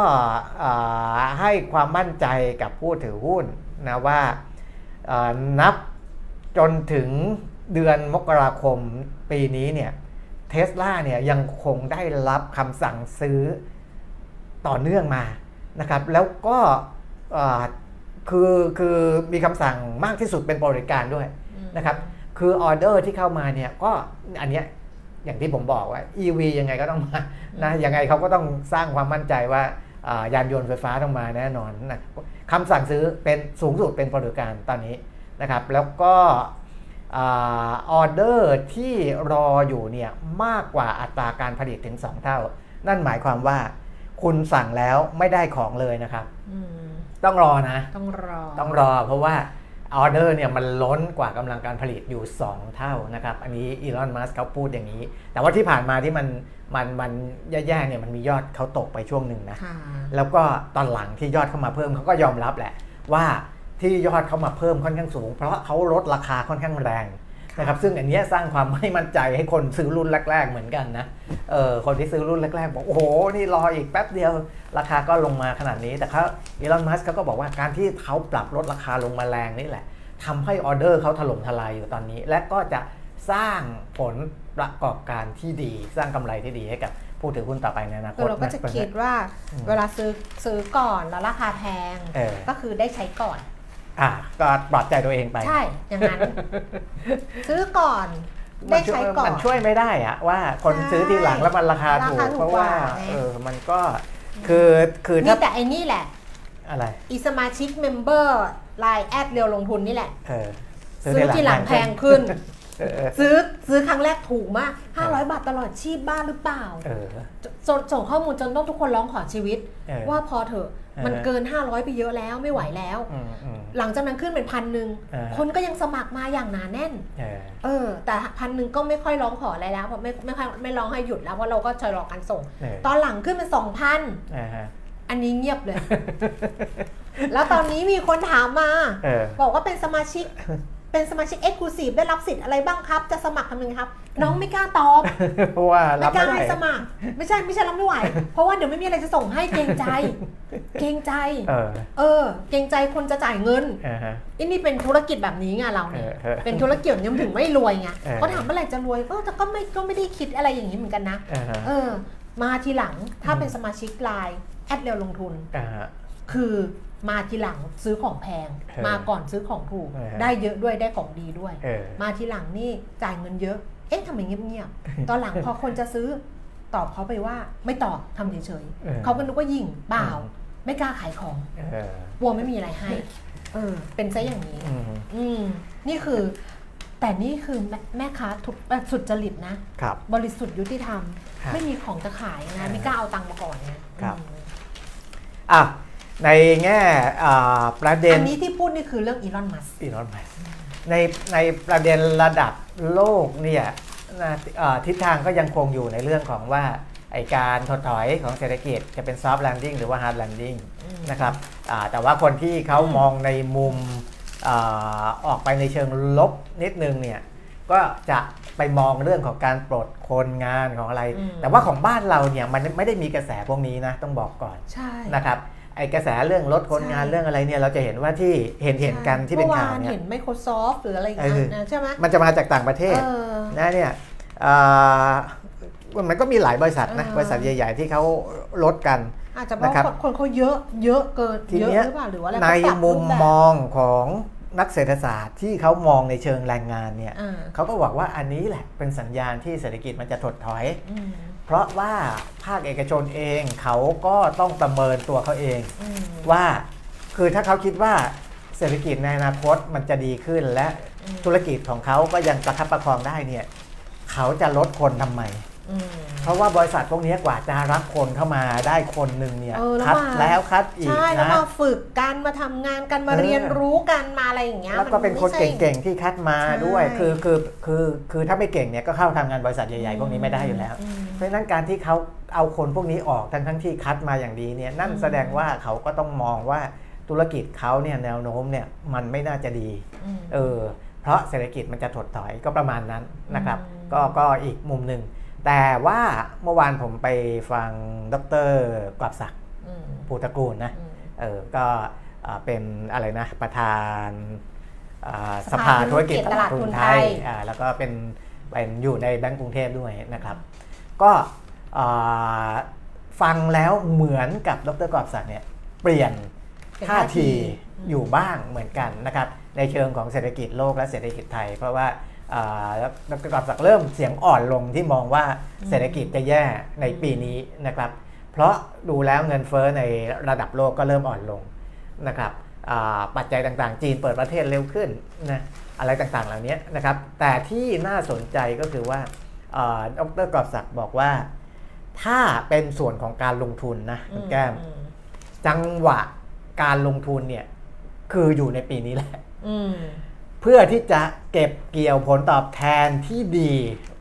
อ่าให้ความมั่นใจกับผู้ถือหุ้นนะว่าอ่านับจนถึงเดือนมกราคมปีนี้เนี่ยเทสลาเนี่ยยังคงได้รับคำสั่งซื้อต่อเนื่องมานะครับ แล้วก็อ่า คือคือมีคำสั่งมากที่สุดเป็นบริการด้วยอืมนะครับ คือออเดอร์ที่เข้ามาเนี่ยก็อันเนี้ยอย่างที่ผมบอกว่า EV ยังไงก็ต้องมานะยังไงเขาก็ต้องสร้างความมั่นใจว่าอ่ายานยนต์ไฟฟ้าต้องมาแน่นอนนะคำสั่งซื้อเป็นสูงสุดเป็นประวัติการณ์ตอนนี้นะครับ แล้วก็ออเดอร์ที่รออยู่เนี่ยมากกว่าอัตราการผลิตถึง 2 เท่า นั่นหมายความว่าคุณสั่งแล้วไม่ได้ของเลยนะครับอืม ต้องรอนะ ต้องรอ ต้องรอเพราะว่าออเดอร์เนี่ยมันล้นกว่ากำลังการผลิตอยู่ 2 เท่านะครับ อันนี้อีลอนมัสเขาพูดอย่างนี้ แต่ว่าที่ผ่านมาที่มันมันมันแย่ๆเนี่ยมันมียอดเขาตกไปช่วงหนึ่งนะค่ะแล้วก็ตอนหลังที่ยอดเข้ามาเพิ่มเขาก็ยอมรับแหละ ว่าที่ยอดเข้ามาเพิ่มค่อนข้างสูง เพราะเขาลดราคาค่อนข้างแรง นะครับซึ่งอันเนี้ยสร้างความไม่มั่นใจให้คนซื้อรุ่นแรก ๆ เหมือนกันนะเออคนที่ซื้อรุ่นแรก ๆ บอกโอ้โหนี่รออีกแป๊บเดียว ราคาก็ลงมาขนาดนี้แต่เขาอีลอนมัสก์เขาก็บอกว่าการที่เขาปรับลดราคาลงมาแรงนี่แหละทำให้ออเดอร์เขาถล่มทลายอยู่ตอนนี้ และก็จะสร้างผลประกอบการที่ดี สร้างกำไรที่ดีให้กับผู้ถือหุ้นต่อไปในอนาคคือตเราก็จะนคิดว่าอืมเวลาซื้อซื้อก่อนแล้วราคาแพงเออก็คือได้ใช้ก่อน อ่าก็ปลอบใจตัวเองไป ใช่ อย่างนั้น ซื้อก่อน ได้ใช้ก่อน มันช่วยไม่ได้อะว่าคนใช่ซื้อทีหลังแล้วมันราคาถูราคากถูกเพราะว่ากว่าไงเออมันก็คือคือนี่ถ้าแต่ไอ้นี่แหละ อะไร อีสมาชิกเมมเบอร์ไลน์แอดเรียวลงทุนนี่แหละเออซื้อทีหลังแพงขึ้นเออเออ ซื้อซื้อครั้งแรกถูกมาก 500 บาทตลอดชีพบ้าหรือเปล่าเออสงส่งข้อมูลจนต้องทุกคนร้องขอชีวิตเออว่าพอเถอะเออมันเกิน 500 ไปเยอะแล้วไม่ไหวแล้วอืมอืมหลังจากนั้นขึ้นเป็นพันหนึ่งเออคนก็ยังสมัครมาอย่างหนาแน่นเออเออ แต่พันหนึ่งก็ไม่ค่อยร้องขออะไรแล้วเพราะไม่ไม่ค่อยไม่ร้องให้หยุดแล้วเพราะเราก็ชะลอการส่งเออตอนหลังขึ้นเป็นสองพันเออฮะอันนี้เงียบเลย แล้วตอนนี้มีคนถามมาเออบอกว่าเป็นสมาชิก เป็นสมาชิก Exclusive ได้รับสิทธิ์อะไรบ้างครับ จะสมัครทำยังไงครับ น้องไม่กล้าตอบ เพราะว่าไม่รับกล้าไม่ไหวให้สมัคร ไม่ใช่ไม่ใช่รับไม่ไหว เพราะว่าเดี๋ยวไม่มีอะไรจะส่งให้เกรงใจ เกรงใจ เออเออ เกรงใจคนจะจ่ายเงินเออฮะ อันนี้เป็นธุรกิจแบบนี้ไงเราเนี่ยเออเออเป็นธุรกิจยังถึงไม่รวยไงเออ เขาถามเมื่อไหร่จะรวยเออแต่ก็ไม่ก็ไม่ได้คิดอะไรอย่างนี้เหมือนกันนะเออฮะ เออ มาทีหลังถ้าเป็นสมาชิกไลน์แอดเร็วลงทุน อ่าฮะ คือมาทีหลังซื้อของแพงเออมาก่อนซื้อของถูกเออได้เยอะด้วยได้ของดีด้วยเออมาทีหลังนี่จ่ายเงินเยอะ เอ๊ะทำไมเงียบๆตอนหลังพอคนจะซื้อตอบเขาไปว่าไม่ตอบทำเฉยเออๆเขาก็นึกว่ายิงเปล่าอืมไม่กล้าขายของเออกลัวไม่มีอะไรให้เออเป็นซะอย่างนี้ อืมอืมนี่คือ แต่นี่คือแม่แม่ค้าถูกเอ่อสุดจริตนะครับบริสุทธิ์ยุติธรรมครับไม่มีของจะขายเอนะอไม่กล้าเอาตังค์มาก่อนไงครับอืมอะ ในแง่อ่าประเด็นอันนี้ที่พูดนี่คือเรื่องอีลอนมัสอีลอนมัสในในประเด็นระดับโลกเนี่ยนะเอ่อทิศทางก็ยังคงอยู่ในเรื่องของว่าไอ้การถดถอยของเศรษฐกิจจะเป็น soft landing หรือว่า hard landing อืมนะครับอ่าแต่ว่าคนที่เขามองในมุมอาออกไปในเชิงลบนิดนึงเนี่ยก็จะไปมองเรื่องของการปลดคนงานของอะไรอืมแต่ว่าของบ้านเราเนี่ยมันไม่ได้มีกระแสพวกนี้นะต้องบอกก่อนใช่นะครับ ไอ้กระแสเรื่องลดคนงานใช่เรื่องอะไรเนี่ยเราจะเห็นว่าที่เห็นเห็นกันที่เป็นข่าวมื่อเนี่ยเห็น Microsoft หรืออะไรอย่างเงี้ยเออนะใช่ไหมมันจะมาจากต่างประเทศเออนะเนี่ยอ่ามันก็มีหลายบริษัทนะเออบริษัทใหญ่ ๆ ที่เขาลดกันอาจจะเพราะนะครับคนคนเขาเยอะเยอะเกินทีเยอะเนี้ยหรือเปล่าหรือว่าอะไรในเขาปรับมุมรูปแบบมองของนักเศรษฐศาสตร์ที่เขามองในเชิงแรงงานเนี่ยอ่าเขาก็บอกว่าอันนี้แหละเป็นสัญญาณที่เศรษฐกิจมันจะถดถอยอืม เพราะว่าภาคเอกชนเองเขาก็ต้องประเมินตัวเขาเองอืมว่าคือถ้าเขาคิดว่าเศรษฐกิจในอนาคตมันจะดีขึ้นและอืมธุรกิจของเขาก็ยังประคับประคองได้เนี่ย เขาจะลดคนทำไมอืม เพราะว่าบริษัทพวกนี้กว่าจะรับคนเข้ามาได้คนหนึ่งเนี่ยเออแล้วคัดมาแล้วคัดอีกใช่แล้วนะมาฝึกกันมาทำงานกันมาเออเรียนรู้กันมาอะไรอย่างเงี้ยแล้วก็เป็นคนไม่ใช่เก่งๆที่คัดมาใช่ด้วยคือคือคือคือถ้าไม่เก่งเนี่ยก็เข้าทำงานบริษัทใหญ่ๆพวกนี้ไม่ได้อยู่แล้วอืมเพราะฉะนั้นการที่เขาเอาคนพวกนี้ออกทั้งทั้งๆที่คัดมาอย่างดีเนี่ยนั่นอืมแสดงว่าเขาก็ต้องมองว่าธุรกิจเขาเนี่ยแนวโน้มเนี่ยมันไม่น่าจะดีมเออเพราะเศรษฐกิจมันจะถดถอยก็ประมาณนั้นนะครับอืมก็ก็อีกมุมหนึ่ง แต่ว่าเมื่อวานผมไปฟังดรกลับศักดิ์อืมภูตระกูลนะอืมเออก็อ่าเป็นอะไรนะประธานอ่าสสภาภาธุรกิจธุรกิจตลาดทุนตลาดทุนไทไทยยอ่าแล้วก็เป็นเป็นอยู่ในแบงก์กรุงเทพด้วยนะครับ ก็อ่าฟังแล้วเหมือนกับดรกอบศักดิ์เนี่ยเปลี่ยนเป็นท่าท่าทีทีอืมอยู่บ้างเหมือนกันนะครับในเชิงของเศรษฐกิจโลกและเศรษฐกิจไทย เพราะว่า อ่าดรกอบศักดิ์เริ่มเสียงอ่อนลงที่มองว่าเศรษฐกิจจะแย่ในปีนี้นะครับ เพราะดูแล้วเงินเฟ้อในระดับโลกก็เริ่มอ่อนลงนะครับอ่าปัจจัยต่างๆ จีนเปิดประเทศเร็วขึ้นนะอะไรต่างๆเหล่านี้นะครับ แต่ที่น่าสนใจก็คือว่าอ่าดรกอบศักดิ์บอกว่า ถ้าเป็นส่วนของการลงทุนนะคุณแก้มอืมจังหวะการลงทุนเนี่ย คืออยู่ในปีนี้แหละอืมเพื่อที่จะเก็บเกี่ยวผลตอบแทนที่ดี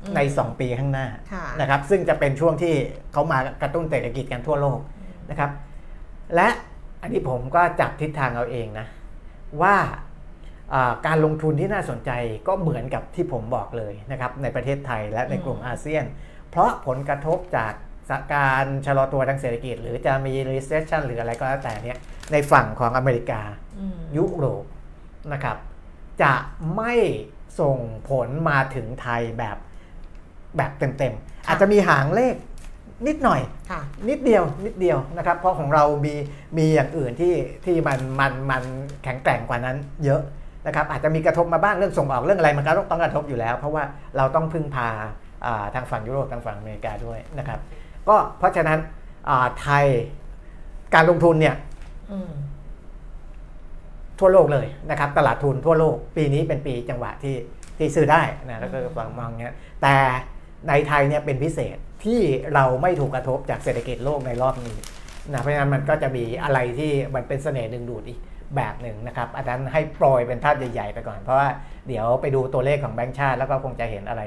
อืมใน 2 ปีข้างหน้าค่ะนะครับซึ่งจะเป็นช่วงที่เขามากระตุ้นเศรษฐกิจกันทั่วโลกนะครับ และอันนี้ผมก็จับทิศทางเอาเองนะ ว่าอ่าการลงทุนที่น่าสนใจก็เหมือนกับที่ผมบอกเลยนะครับในประเทศไทยและในกลุ่มอืมอาเซียน เพราะผลกระทบจากสถานการณ์ชะลอตัวทางเศรษฐกิจ หรือจะมี recession หรืออะไรก็แล้วแต่เนี่ยในฝั่งของอเมริกาอืมยุโรปนะครับ จะไม่ส่งผลมาถึงไทยแบบแบบเต็มๆ อาจจะมีหางเลขนิดหน่อยค่ะนิดเดียวนิดเดียวนะครับ เพราะของเรามีมีอย่างอื่นที่ที่มันมันมันแข็งแกร่งกว่านั้นเยอะนะครับอาจจะมีกระทบมาบ้างเรื่องส่งออกเรื่องอะไรมันก็ต้องต้องกระทบอยู่แล้ว เพราะว่าเราต้องพึ่งพาอ่าทางฝั่งยุโรปทางฝั่งอเมริกาด้วยนะครับ ก็เพราะฉะนั้นอ่าไทยการลงทุนเนี่ยอืม ทั่วโลกเลยนะครับตลาดทุนทั่วโลก ปีนี้เป็นปีจังหวะที่ที่ซื้อได้นะแล้วก็ฟังมองเงี้ยแต่ในไทยเนี่ยเป็นพิเศษที่เราไม่ถูกกระทบจากเศรษฐกิจโลกในรอบนี้นะเพราะฉะนั้นมันก็จะมีอะไรที่มันเป็นเสน่ห์ดึงดูดอีกแบบหนึ่งนะครับอันนั้นให้โปรยเป็นภาพใหญ่ๆไปก่อน เพราะว่าเดี๋ยวไปดูตัวเลขของแบงก์ชาติแล้วก็คงจะเห็นอะไร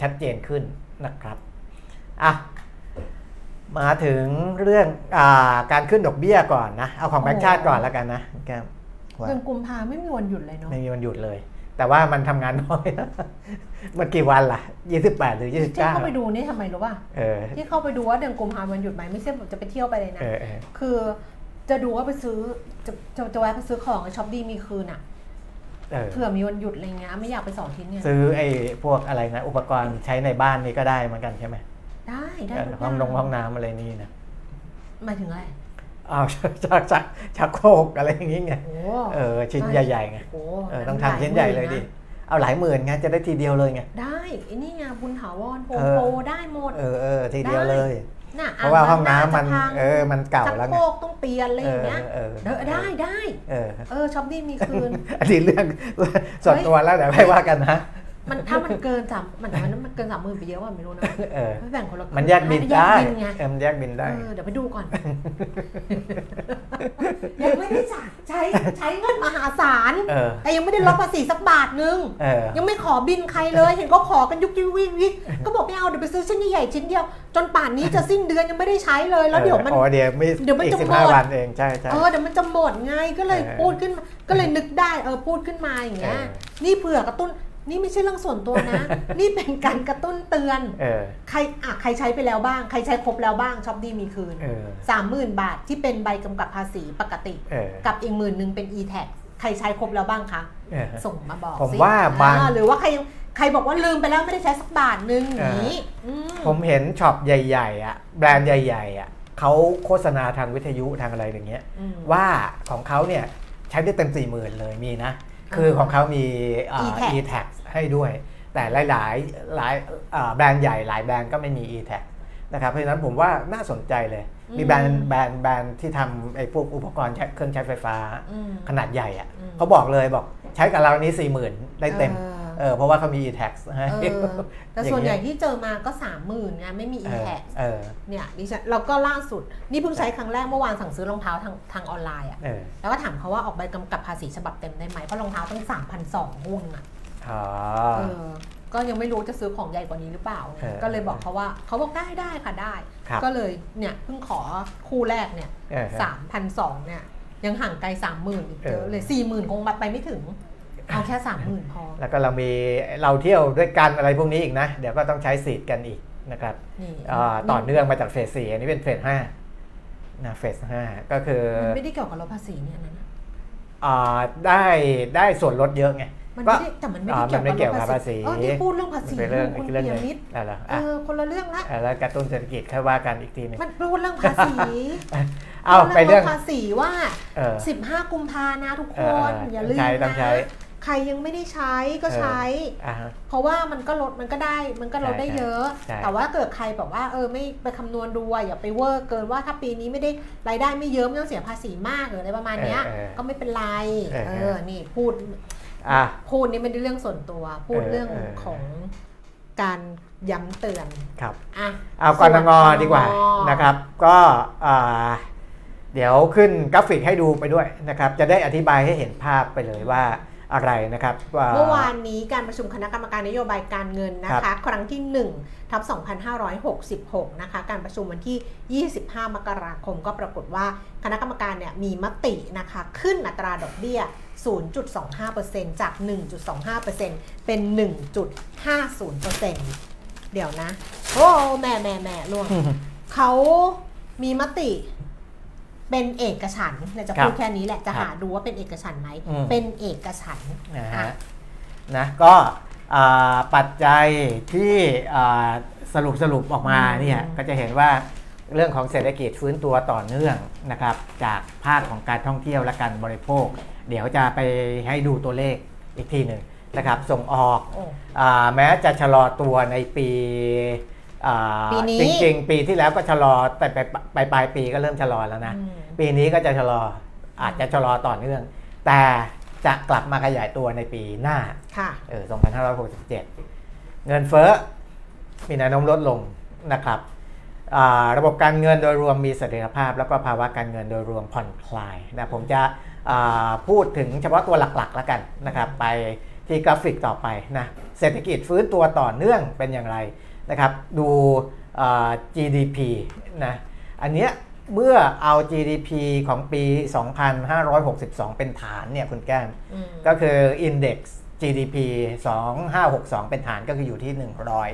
ชัดเจนขึ้นนะครับอะมาถึงเรื่องอาการขึ้นดอกเบี้ยก่อนนะ เอาของแบงก์ชาติก่อนแล้วกันนะแก้ม ว่าเดือนกุมภาไม่มีวันหยุดเลยเนาะไม่มีวันหยุดเลย แต่ว่ามันทำงานน้อยมันกี่วันล่ะ28หรือที่เข้าไป29ดูนี่ทำไมรู้ป่ะเออที่เข้าไปดูว่าเดือนกุมภาวันหยุดไหมไม่ใช่แบบจะไปเที่ยวไปเลยนะเออเออคือจะดูว่าไปซื้อจะจะจะแวะไปซื้อของช็อปดีมีคืนอะเออเผื่อมีวันหยุดอะไรเงี้ยไม่อยากไปสองทิ้นเนี่ยซื้อไอ้พวกอะไรนะอุปกรณ์ใช้ในบ้านนี่ก็ได้เหมือนกันใช่ไหมได้ได้เออทุกห้องย่นงห้องน้ำอะไรนี่นะหมายถึงอะไร อ้าวชักชักชักโครกอะไรอย่างงี้ไงโอ้เออชิ้นได้ใหญ่ๆไงโอ้เออต้องทำชิ้นใหญ่เลยดินะเอาหลายหมื่นไงจะได้ทีเดียวเลยไงได้ไอ้นี่ไงบุญถาวรโฮเอมอโปรได้หมดเออเออทีเดียวเลยน่ะเพราะว่าห้องน้ำมันจะพังเออมันเก่าชักแล้วโคไงรกต้องเปลี่ยนอะไรอย่างเงี้ยเออเออได้ได้เออเออช็อปดีมีคืนอันนี้เรื่องส่วนตัวแล้วเดี๋ยวไม่ว่ากันนะ มันถ้ามันเกินสามมันมันมันเกินสามหมื่นไปเยอะว่าไม่รู้นะเออไม่แบ่งคนละครึ่งมันแยกบินแยได้กบินไงเออมันแยกบินได้เออเดี๋ยวไปดูก่อนยังไม่ได้จ่ายใช้ใช้เงินมหาศาลเออแต่ยังไม่ได้ลดภาษีสักบาทนึงเออยังไม่ขอบินใครเลย เห็นก็ขอกันยุกยิกวิกวิกก็บอกไม่เอาเดี๋ยวไปซื้อชิ้นใหญ่ๆชิ้นเดียว จนป่านนี้จะสิ้นเดือนยังไม่ได้ใช้เลยแล้วเดี๋ยวมันอ๋อเดี๋ยวไม่เดี๋ยวมันอีกจะสิบหมห้าดวันเองใช่ใช่เออเดี๋ยวมันจะหมดไงก็เลยเออพูดขึ้นมาก็เลยนึกได้เออพูดขึ้นมาอย่างเงี้ยเออนี่เผื่อกระตุ้น นี่ไม่ใช่เรื่องส่วนตัวนะ นี่เป็นการกระตุ้นเตือนเออใครอะใครใช้ไปแล้วบ้าง ใครใช้ครบแล้วบ้างช็อปดีมีคืนเออสามหมื่นบาทที่เป็นใบกำกับภาษีปกติ เออ กับอีกหมื่นหนึ่งเป็น e-tax ใครใช้ครบแล้วบ้างคะ เออ ส่งมาบอกผมสิว่าบาง อ่หรือว่าใครยังใครบอกว่าลืมไปแล้วไม่ได้ใช้สักบาทนึงอย่างนี้มผมเห็น shop ใหญ่ๆอะแบรนด์ใหญ่ๆอะเขาโฆษณาทางวิทยุทางอะไรอย่างเงี้ย อืมว่าของเขาเนี่ยใช้ได้เต็มสี่หมื่นเลยมีนะ คือของเขามีอ่า e-tax e-tax ให้ด้วย แต่หลายๆหลายอ่าแบรนด์ใหญ่หลายแบรนด์ก็ไม่มี e-tax นะครับเพราะฉะนั้นผมว่าน่าสนใจเลย มีแบรนด์แบรนด์แบรนด์ที่ทำไอ้พวกอุปกรณ์ใช้เครื่องใช้ไฟฟ้าอืมขนาดใหญ่อะอืมเขาบอกเลยบอกใช้กับเรานี้สี่หมื่นได้เต็ม ออเอเออเพราะว่าเขามี e-tax ให้เออแต่ส่วนใหญ่ที่เจอมาก็สามหมื่นไงไม่มีเอ e อ t a x เออเนี่ยดิฉันแล้วก็ล่าสุด นี่เพิ่งใช้ครั้งแรกเมื่อวานสั่งซื้อรองเท้าทางทางออนไลน์อะเออแล้วก็ถามเขาว่าออกใบกำกับภาษีฉบับเต็มได้ไหมเพราะรองเท้าตั้งสามพันสองหุ้นอะอ๋อเออก็ยังไม่รู้จะซื้อของใหญ่กว่านี้หรือเปล่าเออก็เลยบอกเขาว่าเขาบอกได้ได้ค่ะได้ครับก็เลยเนี่ยเพิ่งขอคู่แรกเนี่ยเออสามพันสองเนี่ยยังห่างไกลสามหมื่นอีกเยอะเออเลยสี่หมื่นคงบัตไปไม่ถึง เอาแค่สามหมื่นพอ แล้วก็เรามีเราเที่ยวด้วยกันอะไรพวกนี้อีกนะ เดี๋ยวก็ต้องใช้สิทธิ์กันอีกนะครับนี่อ่าต่อเนื่องมาจากเฟสสี่อันนี้เป็นเฟสห้านะเฟสห้าก็คือมันไม่ได้เกี่ยวกับลดภาษีเนี่ยนะอ่าได้ได้ส่วนลดเยอะไงมันก็ไม่ได้แต่มันไม่ได้อ่ามันไม่เกี่ยวกับภาษีเออที่พูดเรื่องภาษีเป็นเรื่องคุณเรื่องเปียหนึงมิตรอะไรเหรอเออะอคนละเรื่องละอะแล้วกระตุ้นเศรษฐกิจค่อยว่ากันอีกทีหนึงมันพูดเรื่องภาษีเอาไปเรื่องภาษีว่าเออ15 กุมภานะทุกคเออนเอออย่าลืมใช้ต้อนะง ใช้ใครยังไม่ได้ใช้ก็ใช้อ่าฮะเพราะว่ามันก็ลดมันก็ได้มันก็ลดได้เยอะใช่แต่ว่าเกิดใครแบบว่าเออไม่ไปคำนวณดูอะอย่าไปเวอร์เกินว่าถ้าปีนี้ไม่ได้รายได้ไม่เยอะไม่ต้องเสียภาษีมากหรืออะไรประมาณเนี้ยเออเออก็ไม่เป็นไรเออเออเออนี่พูดอะพูดนี่ไม่ได้เรื่องส่วนตัว พูดเออเรื่องเออของการย้ำเตือนครับอะเอากรงงดีกว่าส่นนะครับ ก็อ่าเดี๋ยวขึ้นกราฟิกให้ดูไปด้วยนะครับ จะได้อธิบายให้เห็นภาพไปเลยว่า อะไรนะครับว่าเมื่อวานนี้การประชุมคณะกรรมการนโยบายการเงินนะคะ ครั้งที่ 1ทับ2566 นะคะ การประชุมวันที่ 25 มกราคมก็ปรากฏว่าคณะกรรมการเนี่ยมีมตินะคะ ขึ้นอัตราดอกเบี้ย 0.25%จาก 1.25%เป็น 1.50%เดี๋ยวนะ โอ้แม่แม่แม่ล่วงเขามีมติ เป็นเอกฉันท์เนี่ยจะพูดครับแค่นี้แหละจะครับหาดูว่าเป็นเอกฉันท์ไหมอืมเป็นเอกฉันท์นะอะฮะนะก็อ่าปัจจัยที่อ่าสรุปสรุปออกมาเนี่ยก็จะเห็นว่าเรื่องของเศรษฐกิจฟื้นตัวต่อเนื่องนะครับ จากภาคของการท่องเที่ยวและการบริโภค เดี๋ยวจะไปให้ดูตัวเลขอีกทีหนึ่งนะครับ ส่งออกโอ้อาแม้จะชะลอตัวในปีอ่าปีนี้จริงๆ ปีที่แล้วก็ชะลอแต่ไปไปปลายปีก็เริ่มชะลอแล้วนะอืม ปีนี้ก็จะชะลออาจจะชะลอต่อเนื่อง แต่จะกลับมาขยายตัวในปีหน้าค่ะเออ2567 เงินเฟ้อมีแนวโน้มลดลงนะครับอ่าระบบการเงินโดยรวมมีเสถียรภาพ แล้วก็ภาวะการเงินโดยรวมผ่อนคลายนะผมจะอ่าพูดถึงเฉพาะตัวหลักๆแล้วกันนะครับ ไปที่กราฟิกต่อไปนะเศรษฐกิจฟื้นตัวต่อเนื่องเป็นอย่างไรนะครับ ดูอ่า GDP นะอันเนี้ย เมื่อเอา GDP ของปี 2562 เป็นฐานเนี่ยคุณแก้มอืมก็คือ Index GDP 2562 เป็นฐานก็คืออยู่ที่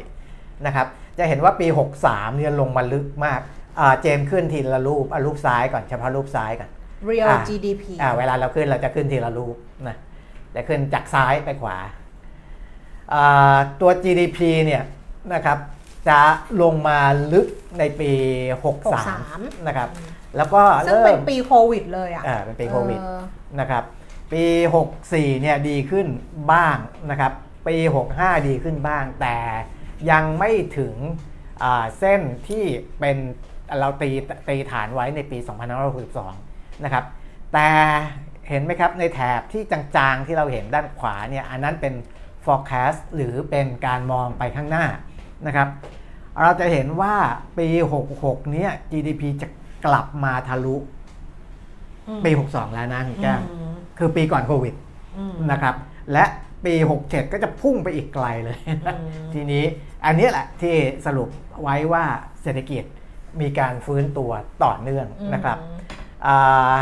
100 นะครับ จะเห็นว่าปี 63 เนี่ยลงมาลึกมากอ่าเจมส์ขึ้นทีละรูปเอารูปซ้ายก่อนเฉพาะรูปซ้ายก่อน real อะ GDP อ่าเวลาเราขึ้นเราจะขึ้นทีละรูปนะจะขึ้นจากซ้ายไปขวาอ่าตัว GDP เนี่ยนะครับ จะลงมาลึกในปี63 63 นะครับ แล้วก็ซึ่งเริ่เป็นมปีโควิดเลยอะอ่าเป็นปีโควิดเออนะครับ ปี 64 เนี่ยดีขึ้นบ้างนะครับ ปี 65 ดีขึ้นบ้าง แต่ยังไม่ถึงอ่าเส้นที่เป็นเราตีตีฐานไว้ในปี2562 นะครับ แต่เห็นไหมครับในแถบที่จางๆที่เราเห็นด้านขวาเนี่ยอันนั้นเป็น forecast หรือเป็นการมองไปข้างหน้านะครับ เราจะเห็นว่าปี 66 เนี่ย GDP จะกลับมาทะลุอืมปี 62 แล้วนะคุณแก้มอืมคือปีก่อนโควิดอืมนะครับ และปี 67 ก็จะพุ่งไปอีกไกลเลยอืมทีนี้อันนี้แหละที่สรุปไว้ว่าเศรษฐกิจมีการฟื้นตัวต่อเนื่องนะครับอ่า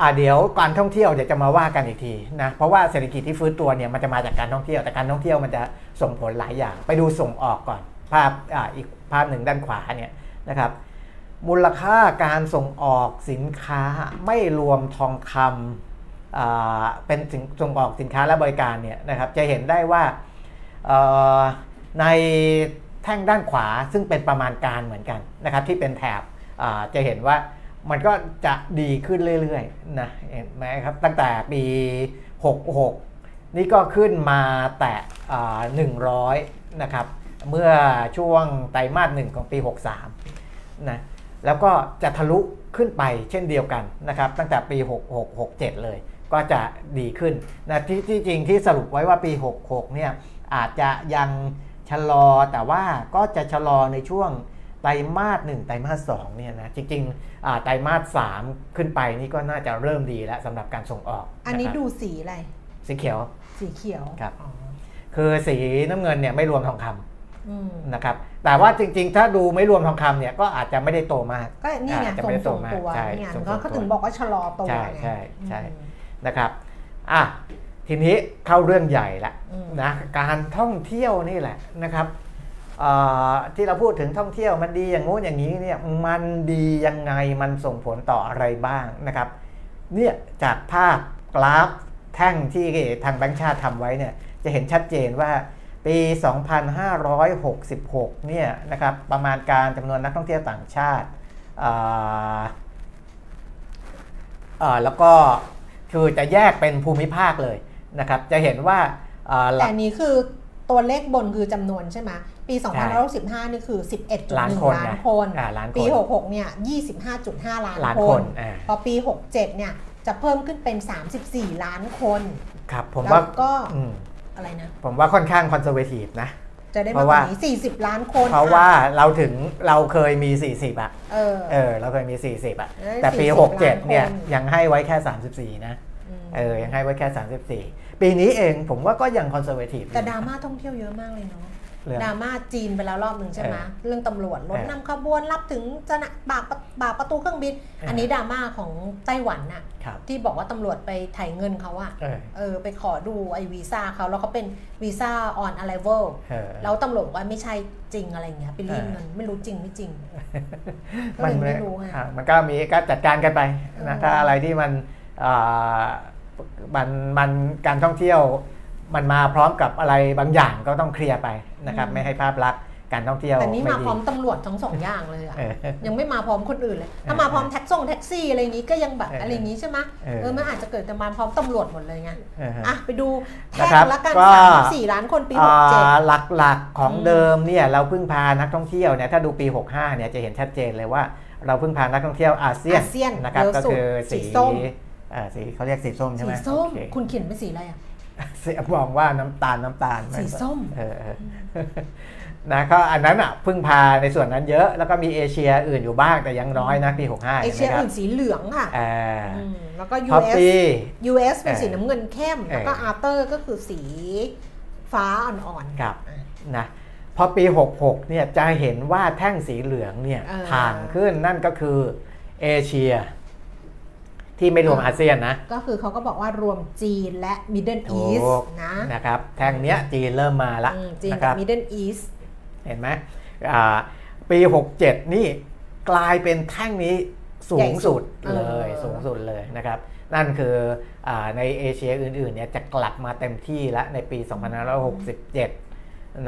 อ่าเดี๋ยวการท่องเที่ยวเดี๋ยวจะมาว่ากันอีกทีนะเพราะว่าเศรษฐกิจที่ฟื้นตัวเนี่ยมันจะมาจากการท่องเที่ยวแต่การท่องเที่ยวมันจะส่งผลหลายอย่าง ไปดูส่งออกก่อน ภาพออีกภาพหนึ่งด้านขวาเนี่ยนะครับมูลค่าการส่งออกสินค้าไม่รวมทองคำเป็นส,ส่งออกสินค้าและบริการเนี่ยนะครับจะเห็นได้ว่าในแท่งด้านขวาซึ่งเป็นประมาณการเหมือนกันนะครับที่เป็นแถบจะเห็นว่ามันก็จะดีขึ้นเรื่อยๆนะเห็นไหมครับตั้งแต่ปี 66 นี่ก็ขึ้นมาแตะอ่า100 นะครับ เมื่อช่วงไตรมาสหนึ่งของปี 63นะแล้วก็จะทะลุขึ้นไปเช่นเดียวกันนะครับตั้งแต่ปี 66 67 เลย ก็จะดีขึ้นนะที่ที่จริงที่สรุปไว้ว่าปี 66เนี่ยอาจจะยังชะลอแต่ว่าก็จะชะลอในช่วงไตรมาสหนึ่งไตรมาสสองเนี่ยนะจริงๆอ่าไตรมาสสามขึ้นไปนี่ก็น่าจะเริ่มดีแล้วสำหรับการส่งออก อันนี้ะครับดูสีอะไร สีเขียว สีเขียวครับอ๋อคือสีน้ำเงินเนี่ยไม่รวมทองคำอืม นะครับ แต่ว่าจริงๆ ถ้าดูไม่รวมทองคำเนี่ยก็อาจจะไม่ได้โตมาก ก็นี่ไงอาจจะทรไม่งได้ทรงมากตัวใช่เนี่ยทรงก็ทรงเขาตัวถึงบอกว่าชะลอตัวใช่ไงใช่ใช่อืมนะครับอะทีนี้เข้าเรื่องใหญ่ละอืมนะการท่องเที่ยวนี่แหละนะครับเอ่อที่เราพูดถึงท่องเที่ยวมันดีอย่างงู้นอย่างนี้เนี่ยมันดียังไงมันส่งผลต่ออะไรบ้างนะครับเนี่ยจากภาพกราฟแท่งที่ทางแบงค์ชาติทำไว้เนี่ยจะเห็นชัดเจนว่า ปี 2566 เนี่ยนะครับประมาณการจำนวนนักท่องเที่ยวต่างชาติอ่าอ่าแล้วก็คือจะแยกเป็นภูมิภาคเลยนะครับ จะเห็นว่าอ่าหแต่ลักอันนี้คือตัวเลขบนคือจำนวนใช่ไหมปีใช่2565 นี่คือ 11.1 ล้านคนล้านนะคนอ่าล้านคนปี 66 เนี่ย 25.5 ล้านล้านคคนนอ่าพอปี 67 เนี่ยจะเพิ่มขึ้นเป็น 34 ล้านคน ครับผมแล้วว่าก็ อืมอะไรนะ ผมว่าค่อนข้าง conservative นะ จะได้เพมากราะกว่าว่านี้40ล้านคน เพราะว่าเราถึงเราเคยมี 40อะเออเออ เราเคยมี 40อะเอ้ยแต่ปี40ล้าน67 เนี่ยคนยังให้ไว้แค่ 34 นะมเออยังให้ไว้แค่ 34 ปีนี้เองผมว่าก็ยัง conservative แต่ดราม่าท่องเที่ยวเยอะมากเลยเนาะเรื่อง ดราม่าจีนไปแล้วรอบหนึ่งใช่ไหมเออเรื่องตำรวจรถเออนำขบวนรับถึงจะนะบากประบากประตูเครื่องบินเอออัอันนี้ดราม่าของไต้หวันน่ะครับที่บอกว่าตำรวจไปไถ่เงินเขาอะเออเออไปขอดูไอวีซ่าเขาแล้วเขาเป็นวีซ่า on arrival เออแล้วตำรวจบอกว่าไม่ใช่จริงอะไรเงี้ยไปรีดเออเงินไม่รู้จริงไม่จริงก็มัเลยไม่รู้ไงอะมันก็มีก็จัดการกันไปนะเออถ้าอะไรที่มันอ่ามันมันการท่องเที่ยวมันมาพร้อมกับอะไรบางอย่างก็ต้องเคลียร์ไป นะครับไม่ให้ภาพลักษณ์การท่องเที่ยวแต่นี่มาดีพร้อมตำรวจทั้งสองอย่างเลยอะเออยังไม่มาพร้อมคนอื่นเลย ถ้าเออมาพร้อมแท็กซ่งแท็กซี่อะไรอย่างนี้ก็ยังแบบเออออะไรอย่างนี้ใช่ไหมเออเออมันอาจจะเกิดแต่มาพร้อมตำรวจหมดเลยไงเออฮะอะไปดูแท็นะกครับละกันก็สามสิบสี่ล้านคนปีหกเจ็ดอ่าหลักๆของอืมเดิมเนี่ยเราพึ่งพานักท่องเที่ยวเนี่ยถ้าดูปี 65เนี่ยจะเห็นชัดเจนเลยว่า เราพึ่งพานักท่องเที่ยวอาเซียนอาเซียนนะครับเยอะก็สุดคือสีสีส้มเอ่อสีเขาเรียกสีส้มใช่ไหสีมส้มโอเคคุณเขียนเป็นสีอะไรอะสีมองว่าน้ำตาลน้ำตาลสีส้มเออเออ นะก็อันนั้นอะพึ่งพาในส่วนนั้นเยอะ แล้วก็มีเอเชียอื่นอยู่บ้างแต่ยังน้อยนะปี65เอเชียห็นไหมครับอื่นสีเหลืองค่ะอ่าอืมแล้วก็พอ US ปี US เป็นเออสีน้ำเงินเข้ม แล้วก็เออ other ก็คือสีฟ้าอ่อนๆครับอะนะพอปี 66เนี่ยจะเห็นว่าแท่งสีเหลืองเนี่ยเออถ่างขึ้นนั่นก็คือเอเชีย ที่ไม่รวมเออออาเซียนนะ ก็คือเขาก็บอกว่ารวมจีนและ Middle ถู East กนะนะครับแท่งเนี้ยจีนเริ่มมาละอืมจีนนะคกัรับบ Middle East เห็นไหมอ่าปี 67 นี่กลายเป็นแท่งนี้สูงสุดใหญ่สุดเลยเออสูงสุดเลยนะครับ นั่นคืออาในเอเชียอื่นๆเนี่ยจะกลับมาเต็มที่แล้วในปี 2567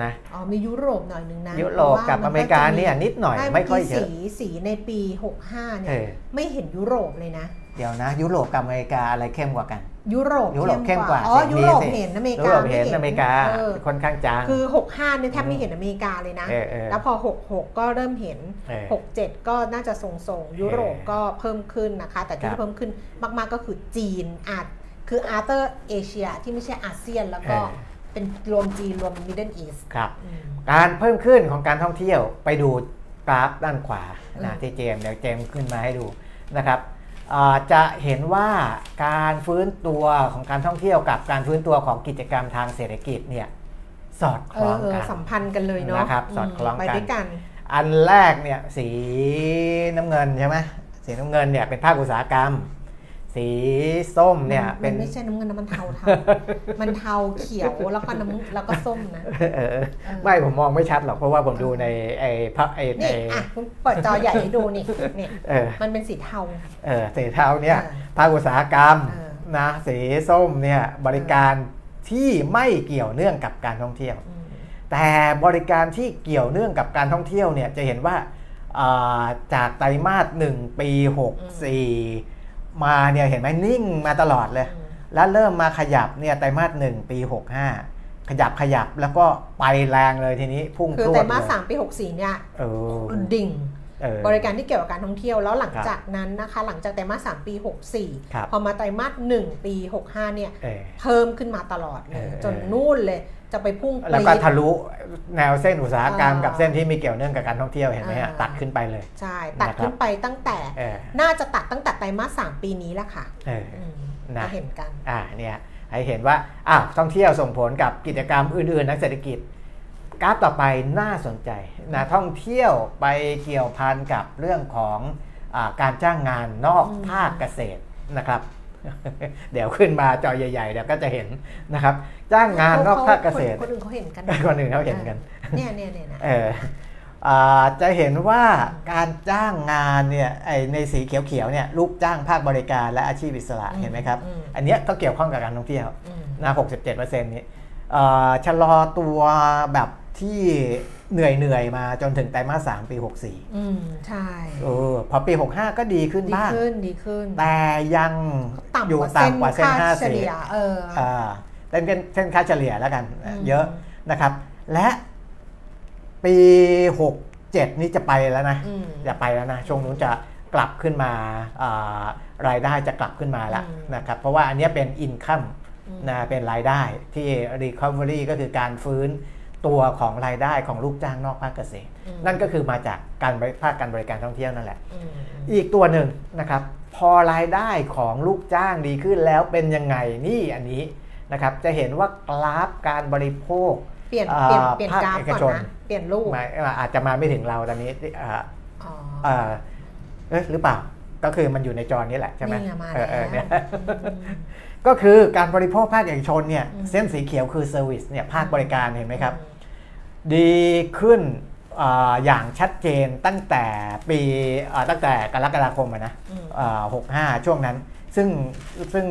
นะอ๋อมียุโรปหน่อยนึงนะยุโรปกับอเมริกาเนี่ยนิดหน่อยไม่ค่อยเยอะสีสีในปี 65 เนี่เอยอไม่เห็นยุโรปเลยนะ เดี๋ยวนะ ยุโรปกับอเมริกาอะไรเข้มกว่ากัน ยุโรปยุโรปเข้มกว่าอ๋อสิยุโรปสิเห็นอเมริยุกาโรปเห็นไม่อเมริกาเออค่อนข้างจางคือ 65เนี่ยแทบไม่เห็นอเมริกาเลยนะเออเออแล้วพอ 66 ก็เริ่มเห็นเออ67 ก็น่าจะทรงๆยุโรปก็เพิ่มขึ้นนะคะ แต่คที่รับเพิ่มขึ้นมากๆก็คือจีนอาจคือ other เอเชียที่ไม่ใช่อาเซียนแล้วก็เออเป็นรวมจีนรวม Middle Eastครับการเพิ่มขึ้นของการท่องเที่ยวไปดูกราฟด้านขวาอืนะมที่เจมส์เดี๋ยวเจมส์ขึ้นมาให้ดูนะครับอ่า จะเห็นว่าการฟื้นตัวของการท่องเที่ยวกับการฟื้นตัวของกิจกรรมทางเศรษฐกิจเนี่ยสอดคเอล้อองเออกันสัมพันธ์กันเลยเนาะนะครับสอดคล้องกันไปด้วยกัน อันแรกเนี่ยสีน้ำเงินใช่ไหมสีน้ำเงินเนี่ยเป็นภาคอุตสาหกรรม สีส้มเนี่ยมัเป็นไม่ใช่น้ำเงินนะมันเทาเทามันเทาเขียวแล้วก็น้ำแล้วก็ส้มนะเออไม่ผมมองไม่ชัดหรอกเพราะว่าผมดูในไอ้พระไอ้นี่ไอ้อะคุณเปิดจอใหญ่ให้ดูนี่นี่เออมันเป็นสีเทาเออสีเทาเนี่ยเออภาคอุตสาหกรรมเออนะสีส้มเนี่ยบริการที่ไม่เกี่ยวเนื่องกับการท่องเที่ยวอืมแต่บริการที่เกี่ยวเนื่องกับการท่องเที่ยวเนี่ยจะเห็นว่าอ่าจากไตรมาส1ปี 64 มาเนี่ยเห็นไหมนิ่งมาตลอดเลยอืมแล้วเริ่มมาขยับเนี่ยไตรมาส1ปี 65 ขยับขยับแล้วก็ไปแรงเลยทีนี้พุ่งคือพรวไตรดมาสเลยสามปีหกสี่เนี่ยเออดิ่งเเออบริการที่เกี่ยวกับการท่องเที่ยวแล้วหลังครับจากนั้นนะคะ หลังจากไตรมาส3ปีครับ64 พอมาไตรมาส1ปี 65 เนี่ยเออเพิ่มขึ้นมาตลอดเลยเออจนนู่นเลย จะไปพุ่งแล้วก็ปรี๊ดทะลุแนวเส้นอุตสาหกรรมอ่ากักับเส้นที่มีเกี่ยวเนื่องกับการท่องเที่ยวเห็นไหมฮะอ่าตัดขึ้นไปเลยใช่ตัดนะครับขึ้นไปตั้งแต่เออน่าจะตัดตั้งแต่ไตรมาส3ปีนี้แหละค่ะเอออืมนะจะเห็นกันอ่าเนี่ยให้เห็นว่าอ้าวท่องเที่ยวส่งผลกับกิจกรรมอื่นๆทางเศรษฐกิจกราฟต่อไปน่าสนใจนะท่องเที่ยวไปเกี่ยวพันกับเรื่องของอาการจ้างงานนอกอืมภาคเกษตรนะครับ เดี๋ยวขึ้นมาจอใหญ่ๆเดี๋ยวก็จะเห็นนะครับ จ้างงานนอกภาคเกษตรคนอื่นเขาเห็นกันคนอื่นเขาเห็นกันเนี่ยเนี่ยเนี่ยนะเอออ่าจะเห็นว่าการจ้างงานเนี่ยไอในสีเขียวๆเนี่ยลูกจ้างภาคบริการและอาชีพอิสระอืมเห็นไหมครับอืมอันเนี้ยก็เกี่ยวข้องกับการท่องเที่ยวอืมนะ67%นี้เอ่อชะลอตัวแบบที่ เหนื่อยเหนื่อยๆมาจนถึงไตรมาส3ปี 64 อืมใช่เออพอปี 65 ก็ดีขึ้นดีบ้างขึ้นดีขึ้น แต่ยังต่ำอยู่กว่าเส้นต่ำกว่าเส้นค่า50เฉลี่ยเออออ่าเป็นเป็นเส้นค่าเฉลี่ยแล้วกันอืมเยอะนะครับ และปี 67 นี่จะไปแล้วนะอืมจะไปแล้วนะ ช่วงนู้นจะกลับขึ้นมาอ่ารายได้จะกลับขึ้นมาแล้วอืมนะครับ เพราะว่าอันเนี้ยเป็นอินคัมอืมนะเป็นรายได้ที่ Recovery ก็คือการฟื้น ตัวของรายได้ของลูกจ้างนอกภาคเกษตรอืมนั่นก็คือมาจากการบริภาคการบริการท่องเที่ยวนั่นแหละอืมอืมอีกตัวหนึ่งนะครับ พอรายได้ของลูกจ้างดีขึ้นแล้วเป็นยังไงนี่อันนี้นะครับจะเห็นว่ากราฟการบริโภคเปลี่ยนอ่าเปลี่ยนเปลี่ยนภาคกราฟเอกก่อนชนนะเปลี่ยนรูปมาอาจจะมาไม่ถึงเราตอนนี้อ่าอ๋อเอ่อเอ๊ะหรือเปล่าก็คือมันอยู่ในจอนี้แหละใช่ไหมนี่ไงมาเออเออแล้วเนี่ยอืมก็คือการบริโภคภาคเอกชนเนี่ยอืมเส้นสีเขียวคือเซอร์วิสเนี่ยภาคบริการเห็นไหมครับอื ดีขึ้นอาอย่างชัดเจนตั้งแต่ปีอ่าตั้งแต่กรกฎาคมอะนะอืมอ่า65ช่วงนั้น ซึ่งซึ่ง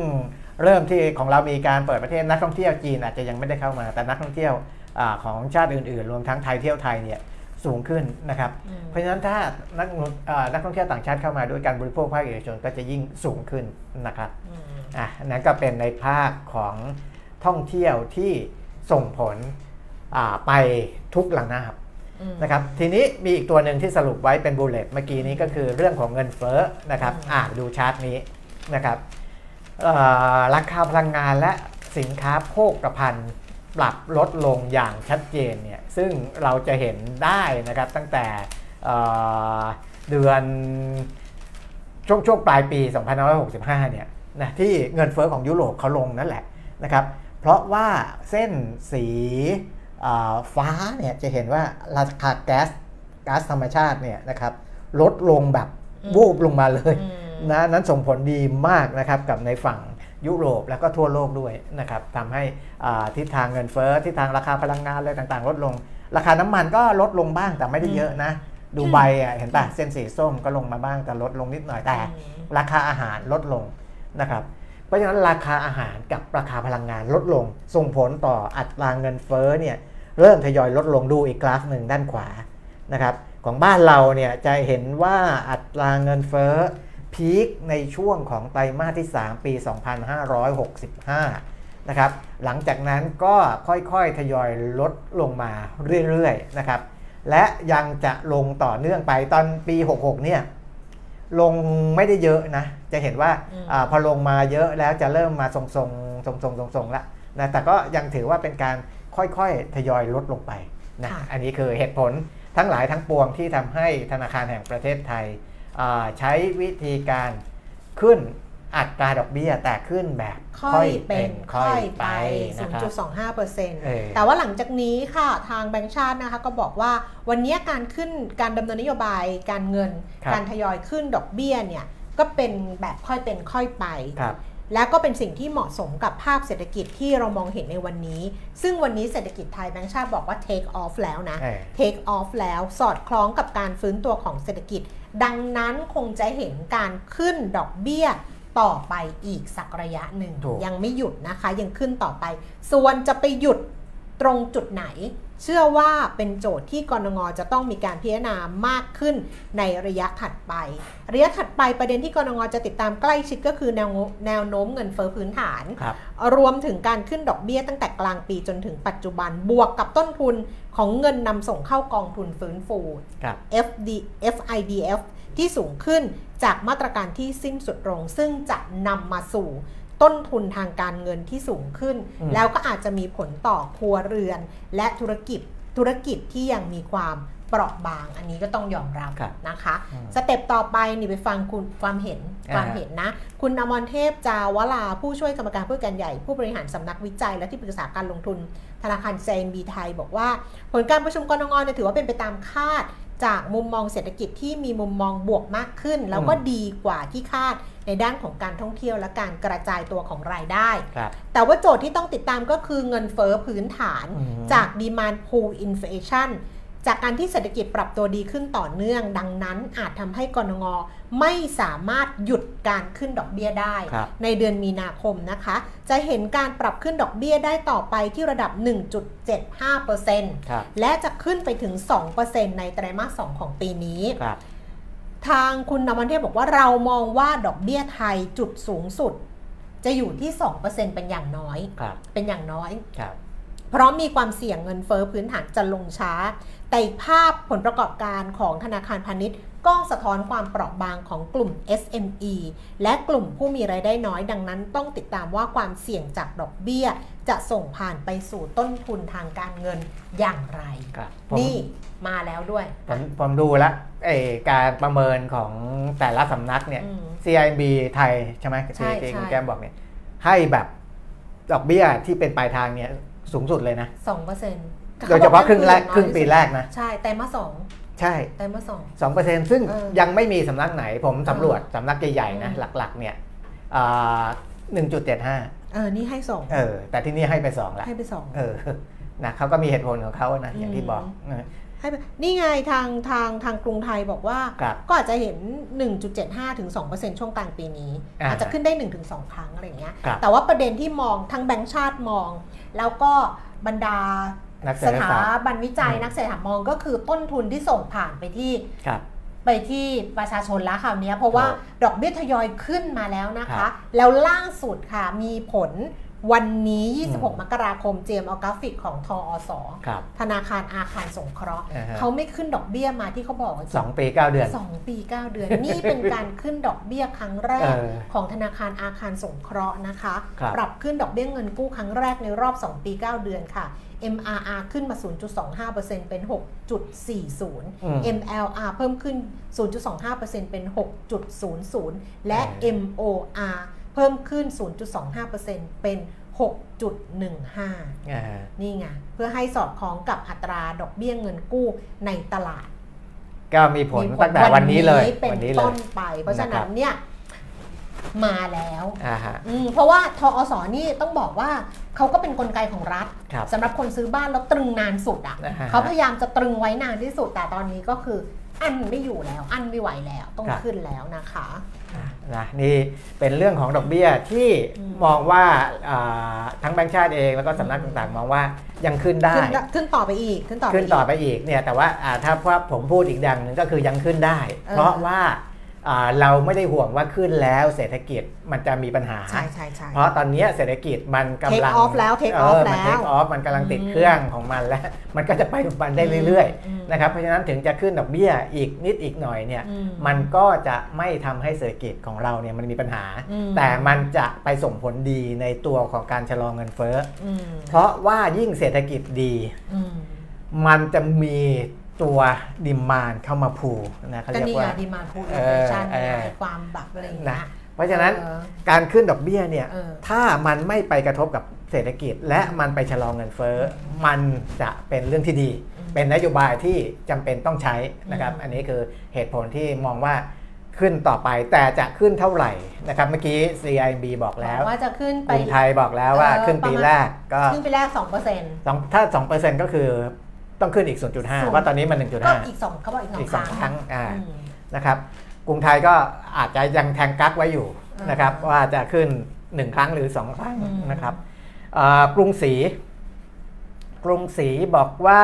เริ่มที่ของเรามีการเปิดประเทศนักท่องเที่ยวจีนอาจจะยังไม่ได้เข้ามา แต่นักท่องเที่ยวอาของชาติอื่นๆ รวมทั้งไทยเที่ยวไทยเนี่ยสูงขึ้นนะครับอืมเพราะฉะนั้นถ้านักอ่านักท่องเที่ยวต่างชาติเข้ามาด้วยการบริโภคภาคเอกชนก็จะยิ่งสูงขึ้นนะครับอืมอะอันนั้นก็เป็นในภาคของท่องเที่ยวที่ส่งผลอ่า ไปทุกระนาบอืมนะครับทีนี้มีอีกตัวหนึ่งที่สรุปไว้เป็นบูเลตเมื่อกี้นี้ก็คือเรื่องของเงินเฟ้อนะครับอืมอ่าดูชาร์ตนี้นะครับเอ่อราคาพลังงานและสินค้าโภคภัณฑ์ปรับลดลงอย่างชัดเจนเนี่ยซึ่งเราจะเห็นได้นะครับตั้งแต่เอ่อเดือนช่วงช่วงปลายปี 2565 เนี่ยนะที่เงินเฟ้อของยุโรปเขาลงนั่นแหละนะครับเพราะว่าเส้นสีอ่า ฟ้าเนี่ยจะเห็นว่าราคาแก๊สก๊าซธรรมชาติเนี่ยนะครับลดลงแบบอืมวูบลงมาเลยอืมนะนั้นส่งผลดีมากนะครับกับในฝั่งยุโรปแล้วก็ทั่วโลกด้วยนะครับทำให้อ่าทิศทางเงินเฟ้อทิศทางราคาพลังงานอะไรต่างๆ ลดลง ราคาน้ำมันก็ลดลงบ้างแต่ไม่ได้เยอะนะ ดูไบอะเห็นป่ะเส้นสีส้มก็ลงมาบ้างแต่ลดลงนิดหน่อยแต่อืมราคาอาหารลดลงนะครับเพราะฉะนั้นราคาอาหารกับราคาพลังงานลดลง ส่งผลต่ออัตราเงินเฟ้อเนี่ย เริ่มทยอยลดลงดูอีกกราฟหนึ่งด้านขวานะครับของบ้านเราเนี่ยจะเห็นว่าอัตราเงินเฟ้อพีคในช่วงของไตรมาสที่ 3 ปี 2565 นะครับ หลังจากนั้นก็ค่อยๆ ทยอยลดลงมาเรื่อยๆ นะครับ และยังจะลงต่อเนื่องไปตอนปี 66 เนี่ย ลงไม่ได้เยอะนะ จะเห็นว่าอืมอาพอลงมาเยอะแล้วจะเริ่มมาทรงๆทรงๆ ทรงๆ ทรงๆ ละนะ แต่ก็ยังถือว่าเป็นการ ค่อยๆ ทยอยลดลงไปนะค่ะอันนี้คือเหตุผลทั้งหลายทั้งปวงที่ทำให้ธนาคารแห่งประเทศไทยอ่าใช้วิธีการขึ้นอัตราดอกเบี้ยแต่ขึ้นแบบค่อยเป็นค่อยไปนะครับ0.25%เออแต่ว่าหลังจากนี้ค่ะทางแบงก์ชาตินะคะก็บอกว่าวันนี้การขึ้นการดำเนินนโยบายการเงินครับการทยอยขึ้นดอกเบี้ยเนี่ยก็เป็นแบบค่อยเป็นค่อยไปครับ และก็เป็นสิ่งที่เหมาะสมกับภาพเศรษฐกิจที่เรามองเห็นในวันนี้ ซึ่งวันนี้เศรษฐกิจไทยแบงก์ชาติบอกว่า take off แล้วนะเออ take off แล้วสอดคล้องกับการฟื้นตัวของเศรษฐกิจ ดังนั้นคงจะเห็นการขึ้นดอกเบี้ยต่อไปอีกสักระยะหนึ่งถูกยังไม่หยุดนะคะ ยังขึ้นต่อไป ส่วนจะไปหยุดตรงจุดไหน เชื่อว่าเป็นโจทย์ที่กรงงจะต้องมีการพิจารณามากขึ้นในระยะถัดไป ระยะถัดไปประเด็นที่กรงงจะติดตามใกล้ชิดก็คือแนวโน้มแนวโน้มเงินเฟ้อพื้นฐานครับรวมถึงการขึ้นดอกเบี้ยตั้งแต่กลางปีจนถึงปัจจุบันบวกกับต้นทุนของเงินนำส่งเข้ากองทุนฟื้นฟูครับ FD FIDF ที่สูงขึ้นจากมาตรการที่สิ้นสุดลงซึ่งจะนำมาสู่ ต้นทุนทางการเงินที่สูงขึ้นอืมแล้วก็อาจจะมีผลต่อครัวเรือน และธุรกิจธุรกิจที่ยังมีความเปราะบาง อันนี้ก็ต้องยอมรับครับนะคะอืมสเต็ปต่อไปนี่ไปฟังคุณความเห็นอ่าความเห็นนะ คุณอมรเทพจาวลาผู้ช่วยกรรมการผู้การใหญ่ ผู้บริหารสำนักวิจัย และที่ปรึกษาการลงทุนธนาคาร CMB ไทย บอกว่า ผลการประชุมกรงงเนี่ยถือว่าเป็นไปตามคาดจากมุมมองเศรษฐกิจที่มีมุมมองบวกมากขึ้น แล้วก็ดีกว่าที่คาด ในด้านของการท่องเที่ยวและการกระจายตัวของรายได้ครับแต่ว่าโจทย์ที่ต้องติดตามก็คือเงินเฟ้อพื้นฐานอืมจาก demand pull inflation จากการที่เศรษฐกิจปรับตัวดีขึ้นต่อเนื่อง ดังนั้นอาจทำให้กรงงไม่สามารถหยุดการขึ้นดอกเบี้ยได้ครับในเดือนมีนาคมนะคะ จะเห็นการปรับขึ้นดอกเบี้ยได้ต่อไปที่ระดับ 1.75%ครับและจะขึ้นไปถึง 2%ในไตรมาส 2 ของปีนี้ครับ ทางคุณนวันเทพบอกว่าเรามองว่าดอกเบี้ยไทยจุดสูงสุด จะอยู่ที่ 2%เป็นอย่างน้อยครับเป็นอย่างน้อยครับเพราะมีความเสี่ยงเงินเฟ้อพื้นฐานจะลงช้า แต่อีกภาพผลประกอบการของธนาคารพาณิชย์ก็สะท้อนความเปราะบางของกลุ่ม SME และกลุ่มผู้มีรายได้น้อยดังนั้น ต้องติดตามว่าความเสี่ยงจากดอกเบี้ย จะส่งผ่านไปสู่ต้นทุนทางการเงินอย่างไรครับผมนี่ มาแล้วด้วยผมผมดูแล้วไอการประเมินของแต่ละสำนักเนี่ยอืม CIB ไทยใช่ไหมใช่ที่ที่คุณใช่แก้มบอกเนี่ยให้แบบดอกเบี้ยที่เป็นปลายทางเนี่ยสูงสุดเลยนะ2%โดยเฉพาะครึ่งแรกครึ่งปีแรกนะ ใช่แต่มาสองใช่แต่มาสองสองเปอร์เซ็นต์ซึ่งเออยังไม่มีสำนักไหนผมสำรวจเออสำนักใหญ่ๆนะอืมหลักๆเนี่ยหนึ่งจุดเจ็ดห้าเออ นี่ให้สองเออ แต่ที่นี่ให้ไปสองละให้ไปสองเออนะเขาก็มีเหตุผลของเขานะ อย่างที่บอกอืมเออ ให้ไปนี่ไงทางทางทางกรุงไทยบอกว่า ครับก็อาจจะเห็น 1.75 ถึง 2%ช่วงกลางปีนี้ อ่าอาจจะขึ้นได้ 1-2 ครั้งอะไรอย่างเงี้ย ครับ แต่ว่าประเด็นที่มองทั้งแบงก์ชาติมอง แล้วก็บรรดานักเศรสษฐถาศาสตร์ บันวิจัยอืม นักเศรษฐศาสตร์มองก็คือต้นทุนที่ส่งผ่านไปที่ ครับ ไปที่ประชาชนแล้วคราวเนี้ยเพราะว่าครับดอกเบี้ยทยอยขึ้นมาแล้วนะครัคะ บแล้วล่าสุดค่ะมีผล วันนี้อืม26 มกราคม เจมเอากราฟิกของทอสครับธนาคารอาคารสงเคราะห์อ่าฮะเขาไม่ขึ้นดอกเบี้ยมาที่เขาบอกว่าสองปีเก้าเดือนสองปี9เดือน นี่เป็นการขึ้นดอกเบี้ยครั้งแรกเออของธนาคารอาคารสงเคราะห์นะคะครับปรับขึ้นดอกเบี้ยเงินกู้ครั้งแรกในรอบ 2 ปี 9 เดือนค่ะ MRR ขึ้นมา 0.25%เป็น 6.40อืม MLR เพิ่มขึ้น 0.25%เป็น 6.00 และเออ MOR เพิ่มขึ้น 0.25%เป็น 6.15อ่านี่ไง เพื่อให้สอดคล้องกับอัตราดอกเบี้ยเงินกู้ในตลาด ก็มีผลตั้งแต่วันนี้เลยเป็นวันนี้เลต้ยนไป เพราะฉะนะครันั้นบเนี่ยมาแล้วอ่าฮะอืมเพราะว่าทอสนี่ต้องบอกว่าเขาก็เป็นนกลไกของรัฐครับสำหรับคนซื้อบ้านแล้วตรึงนานสุดอะอ่าฮะเขาพยายามจะตรึงไว้นานที่สุดแต่ตอนนี้ก็คืออันไม่อยู่แล้ว อันไม่ไหวแล้วต้องครับขึ้นแล้วนะคะ นะนี่เป็นเรื่องของดอกเบี้ยที่อืมมองว่าอ่าทั้งแบงก์ชาติเองแล้วก็สำนักต่างๆ มองว่ายังขึ้นได้ ขึ้นขึ้นต่อไปอีกขึ้นต่อไปขึ้นต่ออีกไปอีกเนี่ยแต่ว่าอ่าถ้าว่าผมพูดอีกดังหนึ่งก็คือยังขึ้นได้เออเพราะว่าอ่า เราไม่ได้ห่วงว่าขึ้นแล้วเศรษฐกิจมันจะมีปัญหา ใช่ใช่ใช่เพราะตอนเนี้ยเศรษฐกิจมันกำลัง Take off แล้ว take เอ off อมันแล้ว take off มันกำลังติดอืมเครื่องของมันแล้ว มันก็จะไปของมันได้เรื่อยอืมๆนะครับเพราะฉะนั้นถึงจะขึ้นดอกเบี้ยอีกนิดอีกหน่อยเนี่ยอืมันก็จะไม่ทำให้เศรษฐกิจของเราเนี่ยมันมีปัญหาอืมแต่มันจะไปส่งผลดีในตัวของการชะลอเงินเฟ้ออืมเพราะว่ายิ่งเศรษฐกิจดีอืมมันจะมี ตัว demand เข้ามา pull นะนี่เขาก็เรียนี่กไงว่า demand pull เออินอเฟชันเออความแบบอะไรอย่างเงี้ยนะเพราะฉะนั้นเออการขึ้นดอกเบี้ยเนี่ยเออถ้ามันไม่ไปกระทบกับเศรษฐกิจ และมันไปชะลอเงินเฟ้อมันจะเป็นเรื่องที่ดี เป็นนโยบายที่จำเป็นต้องใช้นะครับ อันนี้คือเหตุผลที่มองว่าขึ้นต่อไปแต่จะขึ้นเท่าไหร่นะครับเมื่อกี้ CIB บอกแล้วว่าจะขึ้นกไปรุงไทยบอกแล้วว่าเออขึ้นปีประมาณแรกก็ขึ้นไปแรกสองเปอร์เซ็นต์สองถ้า2%ก็คือ ต้องขึ้นอีก 0.5 ว่าตอนนี้มันก็1.5อีกสองเขาบอกอีกสองอีกสองครั้งอ่าอืมนะครับกรุงไทยก็อาจจะยังแทงกักไว้อยู่อ่านนะครับว่าจะขึ้น 1 ครั้งหรือ 2 ครั้งอืมนะครับเอ่อกรุงศรีกกรุงศรีบอกว่า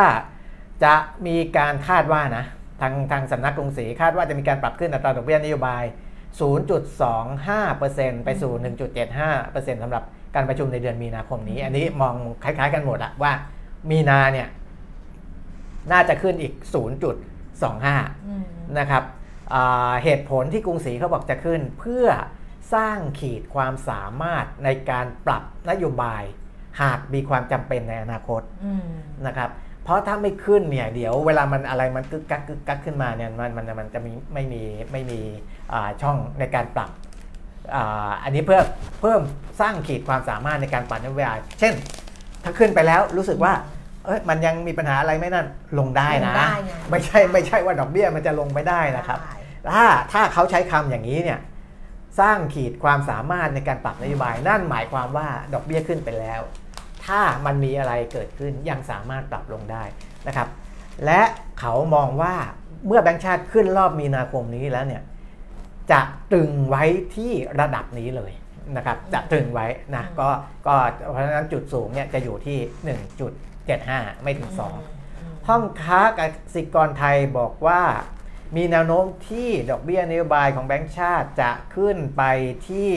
จะมีการคาดว่านะทางทางสำนักกรุงศรีคาดว่าจะมีการปรับขึ้นอัตราดอกเบี้ยนโยบาย 0.25%ไปสู่ 1.75%สำหรับการประชุมในเดือนมีนาคมนี้ อันนี้มองคล้ายๆกันหมดอะว่ามีนาเนี่ย น่าจะขึ้นอีก 0.25อืมนะครับอ่าเหตุผลที่กรุงศรีเขาบอกจะขึ้น เพื่อสร้างขีดความสามารถในการปรับนโยบายหากมีความจำเป็นในอนาคตอืมนะครับเพราะถ้าไม่ขึ้นเนี่ยเดี๋ยวเวลามันอะไรมันกึกกักกึกกักขึ้นมาเนี่ยมันมันมันจะมีไม่มีไม่มีอ่าช่องในการปรับอาอันนี้เพื่อเพิ่มสร้างขีดความสามารถในการปรับนโยบายเช่น ถ้าขึ้นไปแล้วรู้สึกว่า เอ้ยมันยังมีปัญหาอะไรไหม่นั่นลงได้นะลงได้ไงไม่ใช่ไม่ใช่ว่าดอกเบี้ยมันจะลงไม่ได้นะครับได้ถ้าถ้าเขาใช้คำอย่างนี้เนี่ยสร้างขีดความสามารถในการปรับนโยบาย นั่นหมายความว่าดอกเบี้ยขึ้นไปแล้ว ถ้ามันมีอะไรเกิดขึ้นยังสามารถปรับลงได้นะครับ และเขามองว่าเมื่อแบงก์ชาติขึ้นรอบมีนาคมนี้แล้วเนี่ยจะตรึงไว้ที่ระดับนี้เลยนะครับ จะตรึงไว้นะก็ก็เพราะฉะนั้นจุดสูงเนี่ยจะอยู่ที่ 1.75ไม่ถึง2มห้องค้ากสิกรไทยบอกว่ามีแนวโน้มที่ดอกเบี้ยนโยบายของแบงก์ชาติจะขึ้นไปที่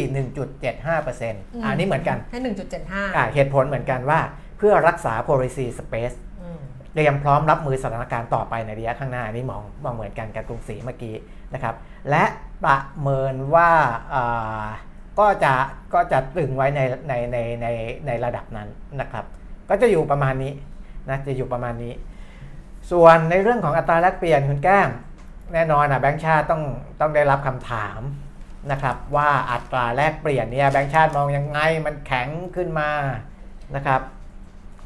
1.75%อันนี้เหมือนกันให้หนึ่งจุดเจ็ดห้าอ่าเหตุผลเหมือนกันว่าเพื่อรักษา policy space เตรียมพร้อมรับมือสถานการณ์ต่อไปในระยะข้างหน้าอันนี้มองมองเหมือนกันกับกรุงศรีเมื่อกี้นะครับ และประเมินว่าอ่าก็จะก็จะตรึงไว้ในในในในในระดับนั้นนะครับ ก็จะอยู่ประมาณนี้นะจะอยู่ประมาณนี้ ส่วนในเรื่องของอัตราแลกเปลี่ยนคุณแก้มแน่นอนอะแบงก์ชาติต้องต้องได้รับคำถามนะครับว่าอัตราแลกเปลี่ยนเนี่ยแบงก์ชาติมองยังไงมันแข็งขึ้นมานะครับ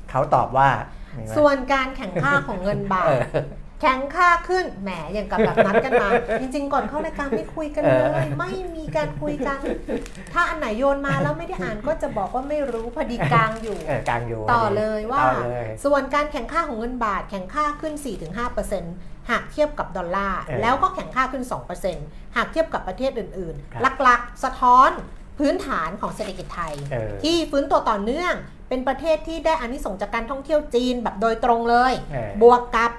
เขาตอบว่ามีไหมส่วนการแข่งค่าของเงินบาทเออ แข่งค่าขึ้น แหม อย่างกับแบบนัดกันมา จริง ๆ ก่อนเข้ารายการไม่คุยกันเลเออยไม่มีการคุยกัน ถ้าอันไหนโยนมาแล้วไม่ได้อ่านก็จะบอกว่าไม่รู้พอดีกลางอยู่เออกลางอยู่ ต่อเลยว่าต่อเลยส่วนการแข่งค่าของเงินบาท แข่งค่าขึ้น 4-5%หากเทียบกับดอลลาร์เออแล้วก็แข่งค่าขึ้น 2%หากเทียบกับประเทศอื่นครับๆหลักๆ สะท้อนพื้นฐานของเศรษฐกิจไทยเออที่ฟื้นตัวต่อเนื่อง เป็นประเทศที่ได้อานิสงส์จากการท่องเที่ยวจีนแบบโดยตรงเลยเออบวกกับ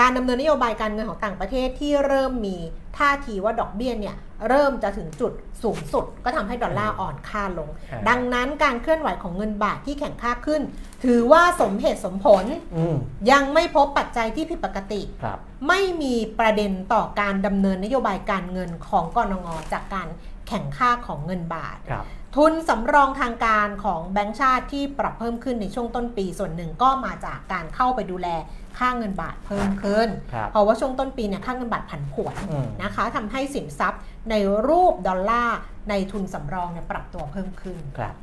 การดำเนินนโยบายการเงินของต่างประเทศที่เริ่มมีท่าทีว่าดอกเบี้ยเนี่ยเริ่มจะถึงจุดสูงสุด ก็ทำให้ดอลลาร์อ่อนค่าลงเออดังนั้นการเคลื่อนไหวของเงินบาทที่แข่งค่าขึ้น ถือว่าสมเหตุสมผลอืมยังไม่พบปัจจัยที่ผิดปกติครับไม่มีประเด็นต่อการดำเนินนโยบายการเงินของกรงงจากการแข่งค่าของเงินบาทครับทุนสำรองทางการของแบงก์ชาติที่ปรับเพิ่มขึ้นในช่วงต้นปีส่วนหนึ่งก็มาจากการเข้าไปดูแล ค่าเงินบาทเพิ่มขึ้นครับเพราะว่าช่วงต้นปีเนี่ยค่าเงินบาทผันผวนอืมนะคะทำให้สินทรัพย์ในรูปดอลลาร์ในทุนสำรองเนี่ยปรับตัวเพิ่มขึ้นครับ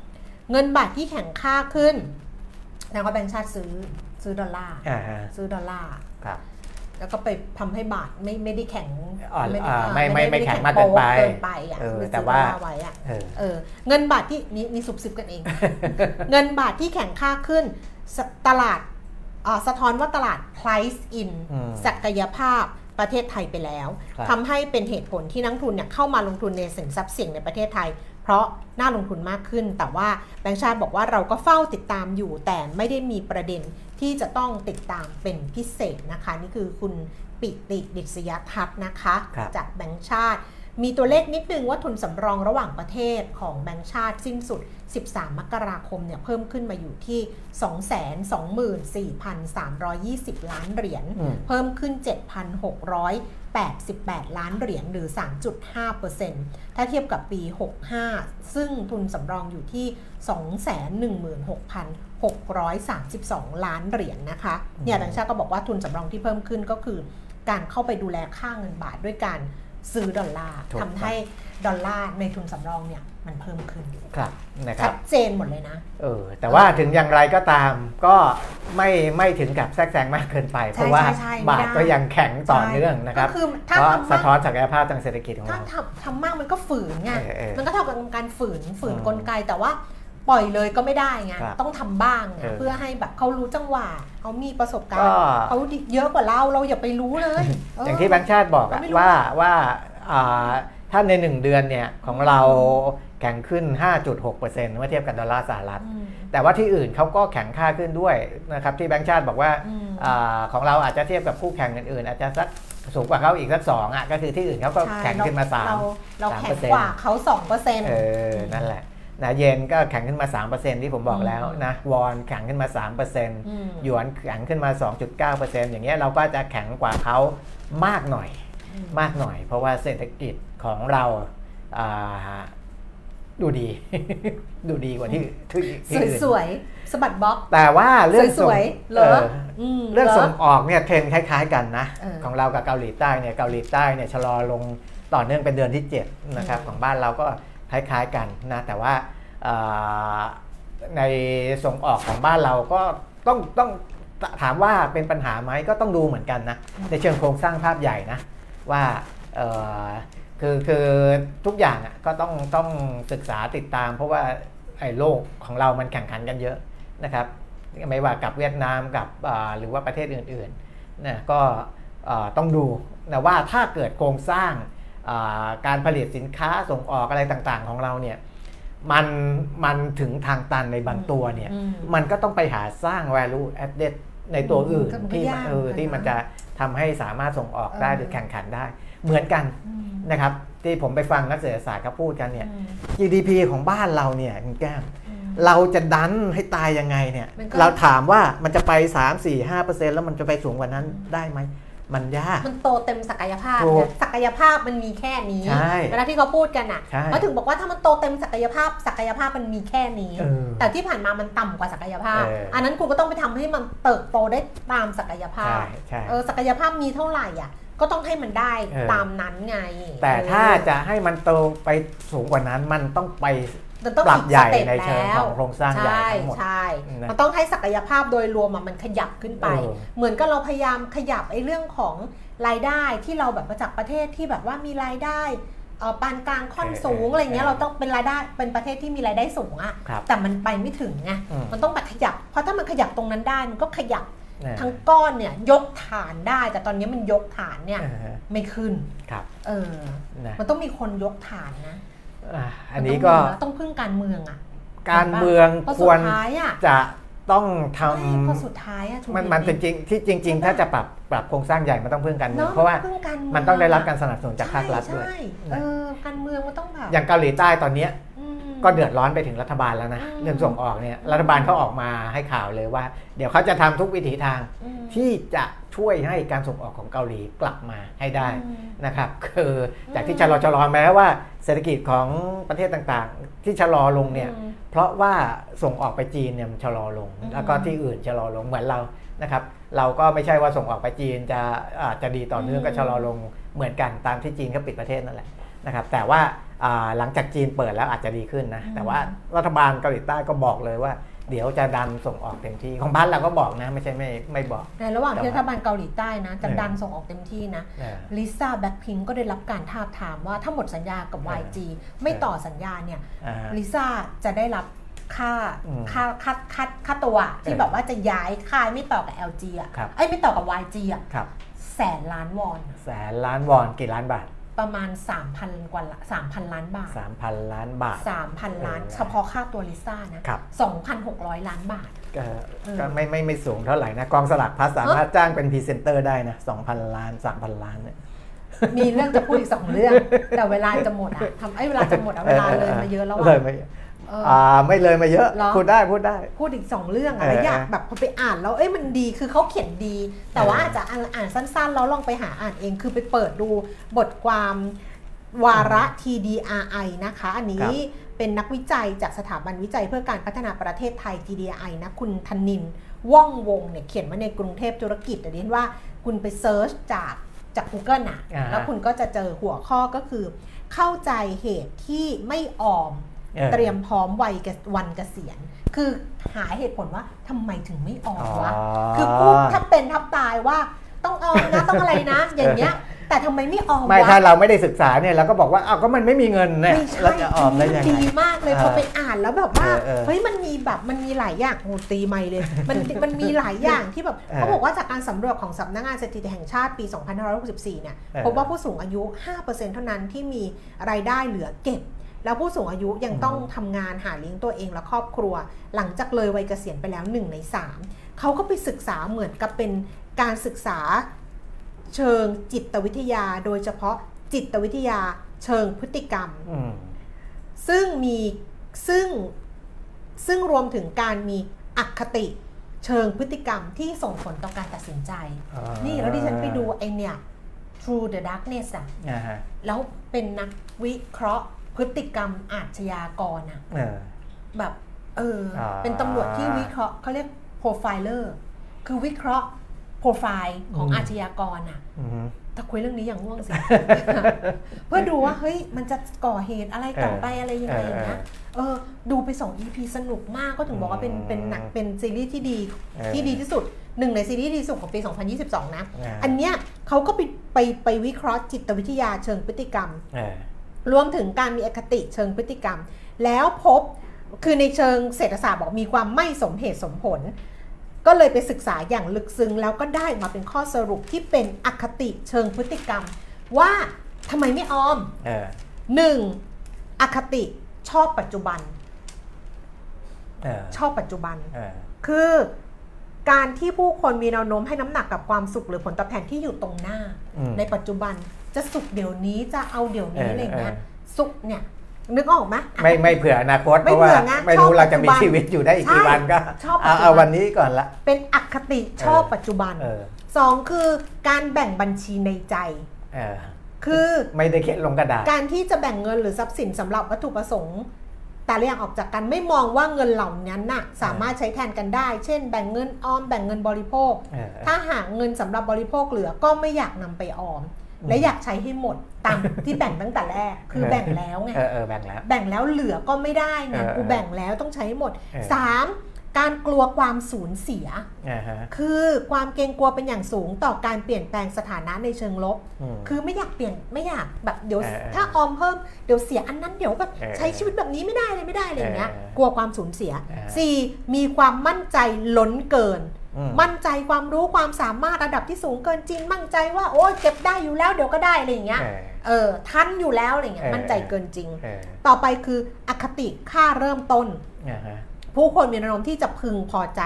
เงินบาทที่แข่งค่าขึ้นแสดงว่าแบงก์ชาติซื้อซื้อดอลลาร์อ่าฮะซื้อดอลลาร์ครับแล้วก็ไปทำให้บาทไม่ไม่ได้แข็งอ่อนด้อ่าอ่าไม่ไม่ด้ไม่แข็งด้มากเกินไปโป๊ะเกินไปอะเออคือแต่ซื้อว่าดอลลาร์ไว้อะเออเออเงินบาทที่นี่นี่สุบซิบกันเอง เงินบาทที่แข็งค่าขึ้นสตลาดอ่า สะท้อนว่าตลาด price in อืมศักยภาพประเทศไทยไปแล้วครับทำให้เป็นเหตุผลที่นักลงทุนเนี่ยเข้ามาลงทุนในสินทรัพย์เสี่ยงในประเทศไทย เพราะน่าลงทุนมากขึ้น แต่ว่าแบงก์ชาติบอกว่าเราก็เฝ้าติดตามอยู่ แต่ไม่ได้มีประเด็นที่จะต้องติดตามเป็นพิเศษนะคะ นี่คือคุณปิติดิษยทัศน์นะคะครับจากแบงก์ชาติ มีตัวเลขนิดนึงว่าทุนสำรองระหว่างประเทศของแบงก์ชาติสิ้นสุด 13 มกราคมเนี่ยเพิ่มขึ้นมาอยู่ที่ 224,320 ล้านเหรียญอืมเพิ่มขึ้น 7,688 ล้านเหรียญหรือ 3.5%ถ้าเทียบกับปี 65 ซึ่งทุนสำรองอยู่ที่ 216,632 ล้านเหรียญนะคะ เนี่ยแบงก์ชาติก็บอกว่าทุนสำรองที่เพิ่มขึ้นก็คือการเข้าไปดูแลค่าเงินบาทด้วยการ ซื้อดอลลาร์ถูกทำให้ดอลลาร์ในทุนสำรองเนี่ยมันเพิ่มขึ้นครับนะคชัรับดเจนหมดเลยนะเออแต่ว่าถึงอย่างไรก็ตามก็ไม่ไม่ถึงกับแทรกแซงมากเกินไป เพราะว่าใช่ใช่ไม่บาทได้ก็ยังแข็งต่อเนื่องนะครับก็คือถ้าเพราะทำสะมากท้อนศักยภาพทางเศรษฐกิจของถ้าเราทำทำมากมันก็ฝืนไงเออเออมันก็เท่ากับการฝืนฝืนอืมกลไกแต่ว่า ปล่อยเลยก็ไม่ได้ไงครับต้องทำบ้างไงเออเพื่อให้แบบเขารู้จังหวะเขามีประสบการก็ณ์เขาดีเยอะกว่าเราเราอย่าไปรู้เลยเอย่างที่แบงค์ชาติบอกอะเราไม่รู้ ว่าว่าอ่าถ้าในหนึ่งเดือนเนี่ยของเราแข็งขึ้น 5.6%เมื่อเทียบกับดอลลาร์สหรัฐ อืม แต่ว่าที่อื่นเขาก็แข็งค่าขึ้นด้วยนะครับที่แบงก์ชาติบอกว่าอืมอาของเราอาจจะเทียบกับคู่แข่งอื่นๆ อาจจะสักสูงกว่าเขาอีกสักสองอะก็คือที่อื่นเขาก็ใช่แข็งขึ้นมา3เราเราแข็ง3%กว่าเขาสองเปอร์เซ็นต์ เออนั่นแหละ นะเยนก็แข็งขึ้นมา 3%ที่ผมบอกแล้วนะวอนแข็งขึ้นมา 3%หยวนแข็งขึ้นมา 2.9%อย่างเงี้ยเราก็จะแข็งกว่าเขามากหน่อยมากหน่อย เพราะว่าเศรษฐกิจของเราอ่าดูดี ดูดีกว่าที่ที่ที่อื่นสวยๆสะบัดบ๊อบแต่ว่าเรื่องสส่งวยๆเหรอเออมเรื่องหส่งออกเนี่ยเทรนด์คล้าย ๆ กันนะเออของเรากับเกาหลีใต้เนี่ยเกาหลีใต้เนี่ยชะลอลงต่อเนื่องเป็นเดือนที่ 7 นะครับอืมของบ้านเราก็ คล้ายๆกันนะแต่ว่าเอ่อในส่งออกของบ้านเราก็ต้องต้องถามว่าเป็นปัญหาไหมก็ต้องดูเหมือนกันนะในเชิงโครงสร้างภาพใหญ่นะว่าเอ่อคือคือทุกอย่างอะก็ต้องต้องศึกษาติดตาม เพราะว่าไอ้โลกของเรามันแข่งขันกันเยอะนะครับไม่ว่ากับเวียดนามกับอ่าหรือว่าประเทศอื่นๆนะก็อ่าต้องดูนะว่าถ้าเกิดโครงสร้างอ่า การผลิตสินค้าส่งออกอะไรต่างๆ ของเราเนี่ยมันมันถึงทางตันในบางตัวเนี่ยอืมมันก็ต้องไปหาสร้าง value added ในตัวอื่นก็มันก็ที่ยากเออเหมือนกันนะที่มันจะทำให้สามารถส่งออกได้เออหรือแข่งขันได้ เหมือนกันอืมนะครับที่ผมไปฟังนักเศรษฐศาสตร์เขาพูดกันเนี่ยอืม GDP ของบ้านเราเนี่ยคุณแก้มอืมเราจะดันให้ตายยังไงเนี่ยมันก็เราถามว่ามันจะไป 3 4 5แล้วมันจะไปสูงกว่านั้นได้ไหม มันยาก มันโตเต็มศักยภาพถูกนะศักยภาพมันมีแค่นี้ใช่เวลาที่เขาพูดกันอะใช่เขาถึงบอกว่าถ้ามันโตเต็มศักยภาพ ศักยภาพมันมีแค่นี้เออแต่ที่ผ่านมามันต่ำกว่าศักยภาพเอออัอันนั้นคุณก็ต้องไปทำให้มันเติบโตได้ตามศักยภาใช่พใช่เออศักยภาพมีเท่าไหร่อะก็ต้องให้มันได้เออตามนั้นไง แต่ถ้าเออจะให้มันโตไปสูงกว่านั้นมันต้องไป มันต้องปรับอีกใหญ่สต็ปในเชิงของโครงสร้างใหญ่ช่ทั้งหมดใช่นะมันต้องให้ศักยภาพโดยรวมอะมันขยับขึ้นไปเออเหมือนกับเราพยายามขยับไอ้เรื่องของรายได้ที่เราแบบมาจากประเทศที่แบบว่ามีรายได้เอ่อปานกลางค่อนสูงอะไรเงี้ยเราต้องเป็นรายได้เป็นประเทศที่มีรายได้สูงอะครับแต่มันไปไม่ถึงไงอืมมันต้องแบบขยับ เพราะถ้ามันขยับตรงนั้นได้มันก็ขยับนะทั้งก้อนเนี่ยยกฐานได้ แต่ตอนนี้มันยกฐานเนี่ยเออไม่ขึ้นครับเออนะมันต้องมีคนยกฐานนะ อะอันนี้ก็มัต้องมีนะต้องพึ่งการเมืองอะการเมืองเพราะคสุวดรท้ายอะจะต้องทไม่เพราะสุดท้ายอะถูกำมันมันจริงๆที่จริง ๆ ถ้าจะปรับปรับโครงสร้างใหญ่มันต้องพึ่งการเมืองนเพราะว่าพึ่งกเมันต้องได้รับการสนับสนุนจากภาครัฐด้วยใช่ใช่เออการเมืองมันต้องแบบอย่างเกาหลีใต้ตอนเนี้ยอืมก็เดือดร้อนไปถึงรัฐบาลแล้วนะอืมเรื่องส่งออกเนี่ยรัฐบาลเขาออกมาให้ข่าวเลยว่า เดี๋ยวเขาจะทำทุกวิถีทางอืมที่จะ ช่วยให้การส่งออกของเกาหลีกลับมาให้ได้อืมนะครับคือจากอืที่มชะลอชะลอแม้ว่าเศรษฐกิจของประเทศต่างๆ ที่ชะลอลงเนี่ยอืมเพราะว่าส่งออกไปจีนเนี่ยมันชะลอลงอืมแล้วก็ที่อื่นชะลอลงเหมือนเรานะครับเราก็ไม่ใช่ว่าส่งออกไปจีนจะอาจจะดีต่อเนื่องอืมก็ชะลอลงเหมือนกันตามที่จีนเขาปิดประเทศนั่นแหละนะครับแต่ว่าอ่าหลังจากจีนเปิดแล้วอาจจะดีขึ้นนะแต่ว่ารัฐบาลเกาหลีใต้ก็บอกเลยว่า เดี๋ยวจะดันส่งออกเต็มที่ ของบ้านเราก็บอกนะ ไม่ใช่ไม่ไม่บอก ในระหว่างที่แต่รัว่าฐบาลเกาหลีใต้นะจะเออดันส่งออกเต็มที่นะเออลิซ่าแบ็คพิงก็ได้รับการทาบทามว่าถ้าหมดสัญญากับเออ YG ไม่ต่อสัญญาเนี่ยอ่าลิซ่าจะได้รับค่าอืมค่าค่าค่าค่าตัวที่เออแบบว่าจะย้ายค่ายไม่ต่อกับ LG อะครับไอ้ยไม่ต่อกับ YG อะครับแสนล้านวอน แสนล้านวอนกี่ล้านบาท ประมาณ 3,000 กว่าละ3,000 ล้านบาท 3,000 ล้านบาท 3,000 ล้านเออเฉพาะค่าตัวลิซ่านะครับ2,600 ล้านบาทก็เออก็ไม่ไม่ไม่สูงเท่าไหร่นะ กองสลากพลัสสามารถจ้างเป็นพรีเซนเตอร์ได้นะ 2,000 ล้าน 3,000 ล้านเนี่ยมีเรื่องจะพูดอีกสองเรื่อง แต่เวลาจะหมดอะทำไอ้ยเวลาจะหมดอะเวลาเลยมาเยอะแล้วเลยอะมาเย อะเอออ่าไม่เลยมาเยอะเหรอพูดได้พูดได้ พูดอีกสองเรื่องอะเออแล้วอยากเออแบบพอไปอ่านแล้วเอ้ยมันดีคือเขาเขียนดี แต่ว่าเออออาจจะอ่านอ่านสั้นๆ แล้วลองไปหาอ่านเองคือไปเปิดดูบทความวาระ TDRI นะคะ อันนี้เป็นนักวิจัยจากสถาบันวิจัยเพื่อการพัฒนาประเทศไทย TDRI นะคุณธนิน ว่องวงเนี่ยเขียนมาในกรุงเทพธุรกิจแต่เรียนว่าคุณไปเซิร์ชจากจาก Google น่ะอ่าฮะแล้วคุณก็จะเจอหัวข้อก็คือ เข้าใจเหตุที่ไม่ออมออ เตรียมพร้อมวัยเกษวันเกษียณคือหาเหตุผลว่าทำไมถึงไม่ออมวะคือพูดทับเป็นทับตายว่าต้องออมนะต้องอะไรนะ อย่างเงี้ย แต่ทำไมไม่ออมไม่วะถ้าเราไม่ได้ศึกษาเนี่ยเราก็บอกว่าอ้าวก็มันไม่มีเงินเนี่ยไม่ใช่เราจะออมได้ยังไงดีมากเลยเออพอไปอ่านแล้วแบบว่าเออเออเฮ้ยมันมีแบบมันมีหลายอย่างโอ้ตีไม่เลยมันมันมีหลายอย่างที่แบบเออเขาบอกว่าจากการสำรวจของสำนักงานสถิติแห่งชาติปี 2564 เนี่ยเออพบว่าผู้สูงอายุ 5%เท่านั้นที่มีรายได้เหลือเก็บ แล้วผู้สูงอายุยังต้องทำงานหาเลี้ยงตัวเองและครอบครัว หลังจากเลยวัยเกษียณไปแล้วหนึ่งในสามเขาก็ไปศึกษาเหมือนกับเป็นการศึกษาเชิงจิตวิทยา โดยเฉพาะจิตวิทยาเชิงพฤติกรรมอืมซึ่งมีซึ่งซึ่งรวมถึงการมีอคติเชิงพฤติกรรมที่ส่งผลต่อการตัดสินใจอ่านี่แล้วดิฉันไปดูไอเนี่ย True the Darkness อะอ่าฮะแล้วเป็นนักวิเคราะห์ พฤติกรรมอาชญากรอะเออ แบบเอออ่าเป็นตำรวจที่วิเคราะห์เขาเรียก profiler คือวิเคราะห์โปรไฟล์ของอืม อาชญากรอะอืม ถ้าคุยเรื่องนี้อย่างง่วงสิ เพื่อดูว่าเฮ้ยมันจะก่อเหตุอะไรต่อไปอะไรยังไงอย่างเงี้ยเออดูไปสอง EP สนุกมากก็ถึงบอกว่าเป็นอืมเป็นหนักเป็นซีรีส์ที่ดีเออที่ดีที่สุดหนึ่งในซีรีส์ที่ดีที่สุดของปี 2022 นะ อ่า อันเนี้ยเขาก็ไปไปไปวิเคราะห์จิตวิทยาเชิงพฤติกรรม เออ รวมถึงการมีอคติเชิงพฤติกรรม แล้วพบคือในเชิงเศรษฐศาสตร์บอกมีความไม่สมเหตุสมผล ก็เลยไปศึกษาอย่างลึกซึ้งแล้วก็ได้มาเป็นข้อสรุปที่เป็นอคติเชิงพฤติกรรม ว่าทำไมไม่ออมเออหนึ่งอคติชอบปัจจุบันเออชอบปัจจุบันเออคือ การที่ผู้คนมีแนวโน้มให้น้ำหนักกับความสุขหรือผลตอบแทนที่อยู่ตรงหน้าอืมในปัจจุบันจะสุขเดี๋ยวนี้จะเอาเดี๋ยวนี้เออออะไรอย่างเงี้ยเออสุขเนี่ยนึกออกไหมไม่ไม่เผื่ออนาคตไม่เพราะว่าเผื่อไงไม่รู้ชอบเราจะมีปัจจุบันชีวิตอยู่ได้อีกกี่ใช่วันก็ชอบปัจเอาจุบันเอาวันนี้ก่อนละ เป็นอคติชอบปัจจุบันเออสองคือการแบ่งบัญชีในใจเออคือไม่ได้เขียนลงกระดาษการที่จะแบ่งเงินหรือทรัพย์สินสำหรับวัตถุประสงค์ แต่ละอย่างออกจากกันไม่มองว่าเงินเหล่านั้นน่ะสามารถใช้แทนกันได้ เช่น แบ่งเงินออมแบ่งเงินบริโภคเออถ้าหากเงินสำหรับบริโภคเหลือก็ไม่อยากนำไปออมอืมและอยากใช้ให้หมดตามที่แบ่งตั้งแต่แรก คือแบ่งแล้วไงเออเออแบ่งแล้วแบ่งแล้วเหลือก็ไม่ได้ไงเออกูแบ่งแล้วต้องใช้ให้หมดเออสาม การกลัวความสูญเสียอ่าฮะคือความเกรงกลัวเป็นอย่างสูงต่อการเปลี่ยนแปลงสถานะในเชิงลบมคือไม่อยากเปลี่ยนไม่อยากแบบเดี๋ยวเออถ้าออมเพิ่มเดี๋ยวเสียอันนั้นเดี๋ยวแบบเออใช้ชีวิตแบบนี้ไม่ได้เลยไม่ได้อะไรอย่างเงี้ยเออกลัวความสูญเสียเออสี่มีความมั่นใจล้นเกินอืมั่นใจความรู้ความสามารถระดับที่สูงเกินจริง มั่นใจว่าโอ้ยเก็บได้อยู่แล้วเดี๋ยวก็ได้อะไรอย่างเงี้ยเออเออทันอยู่แล้วอะไรเงี้ยเออมั่นใจเกินจริงเออต่อไปคืออคติค่าเริ่มต้นอ่าฮะ ผู้คนมีแนวโน้มที่จะพึงพอใจ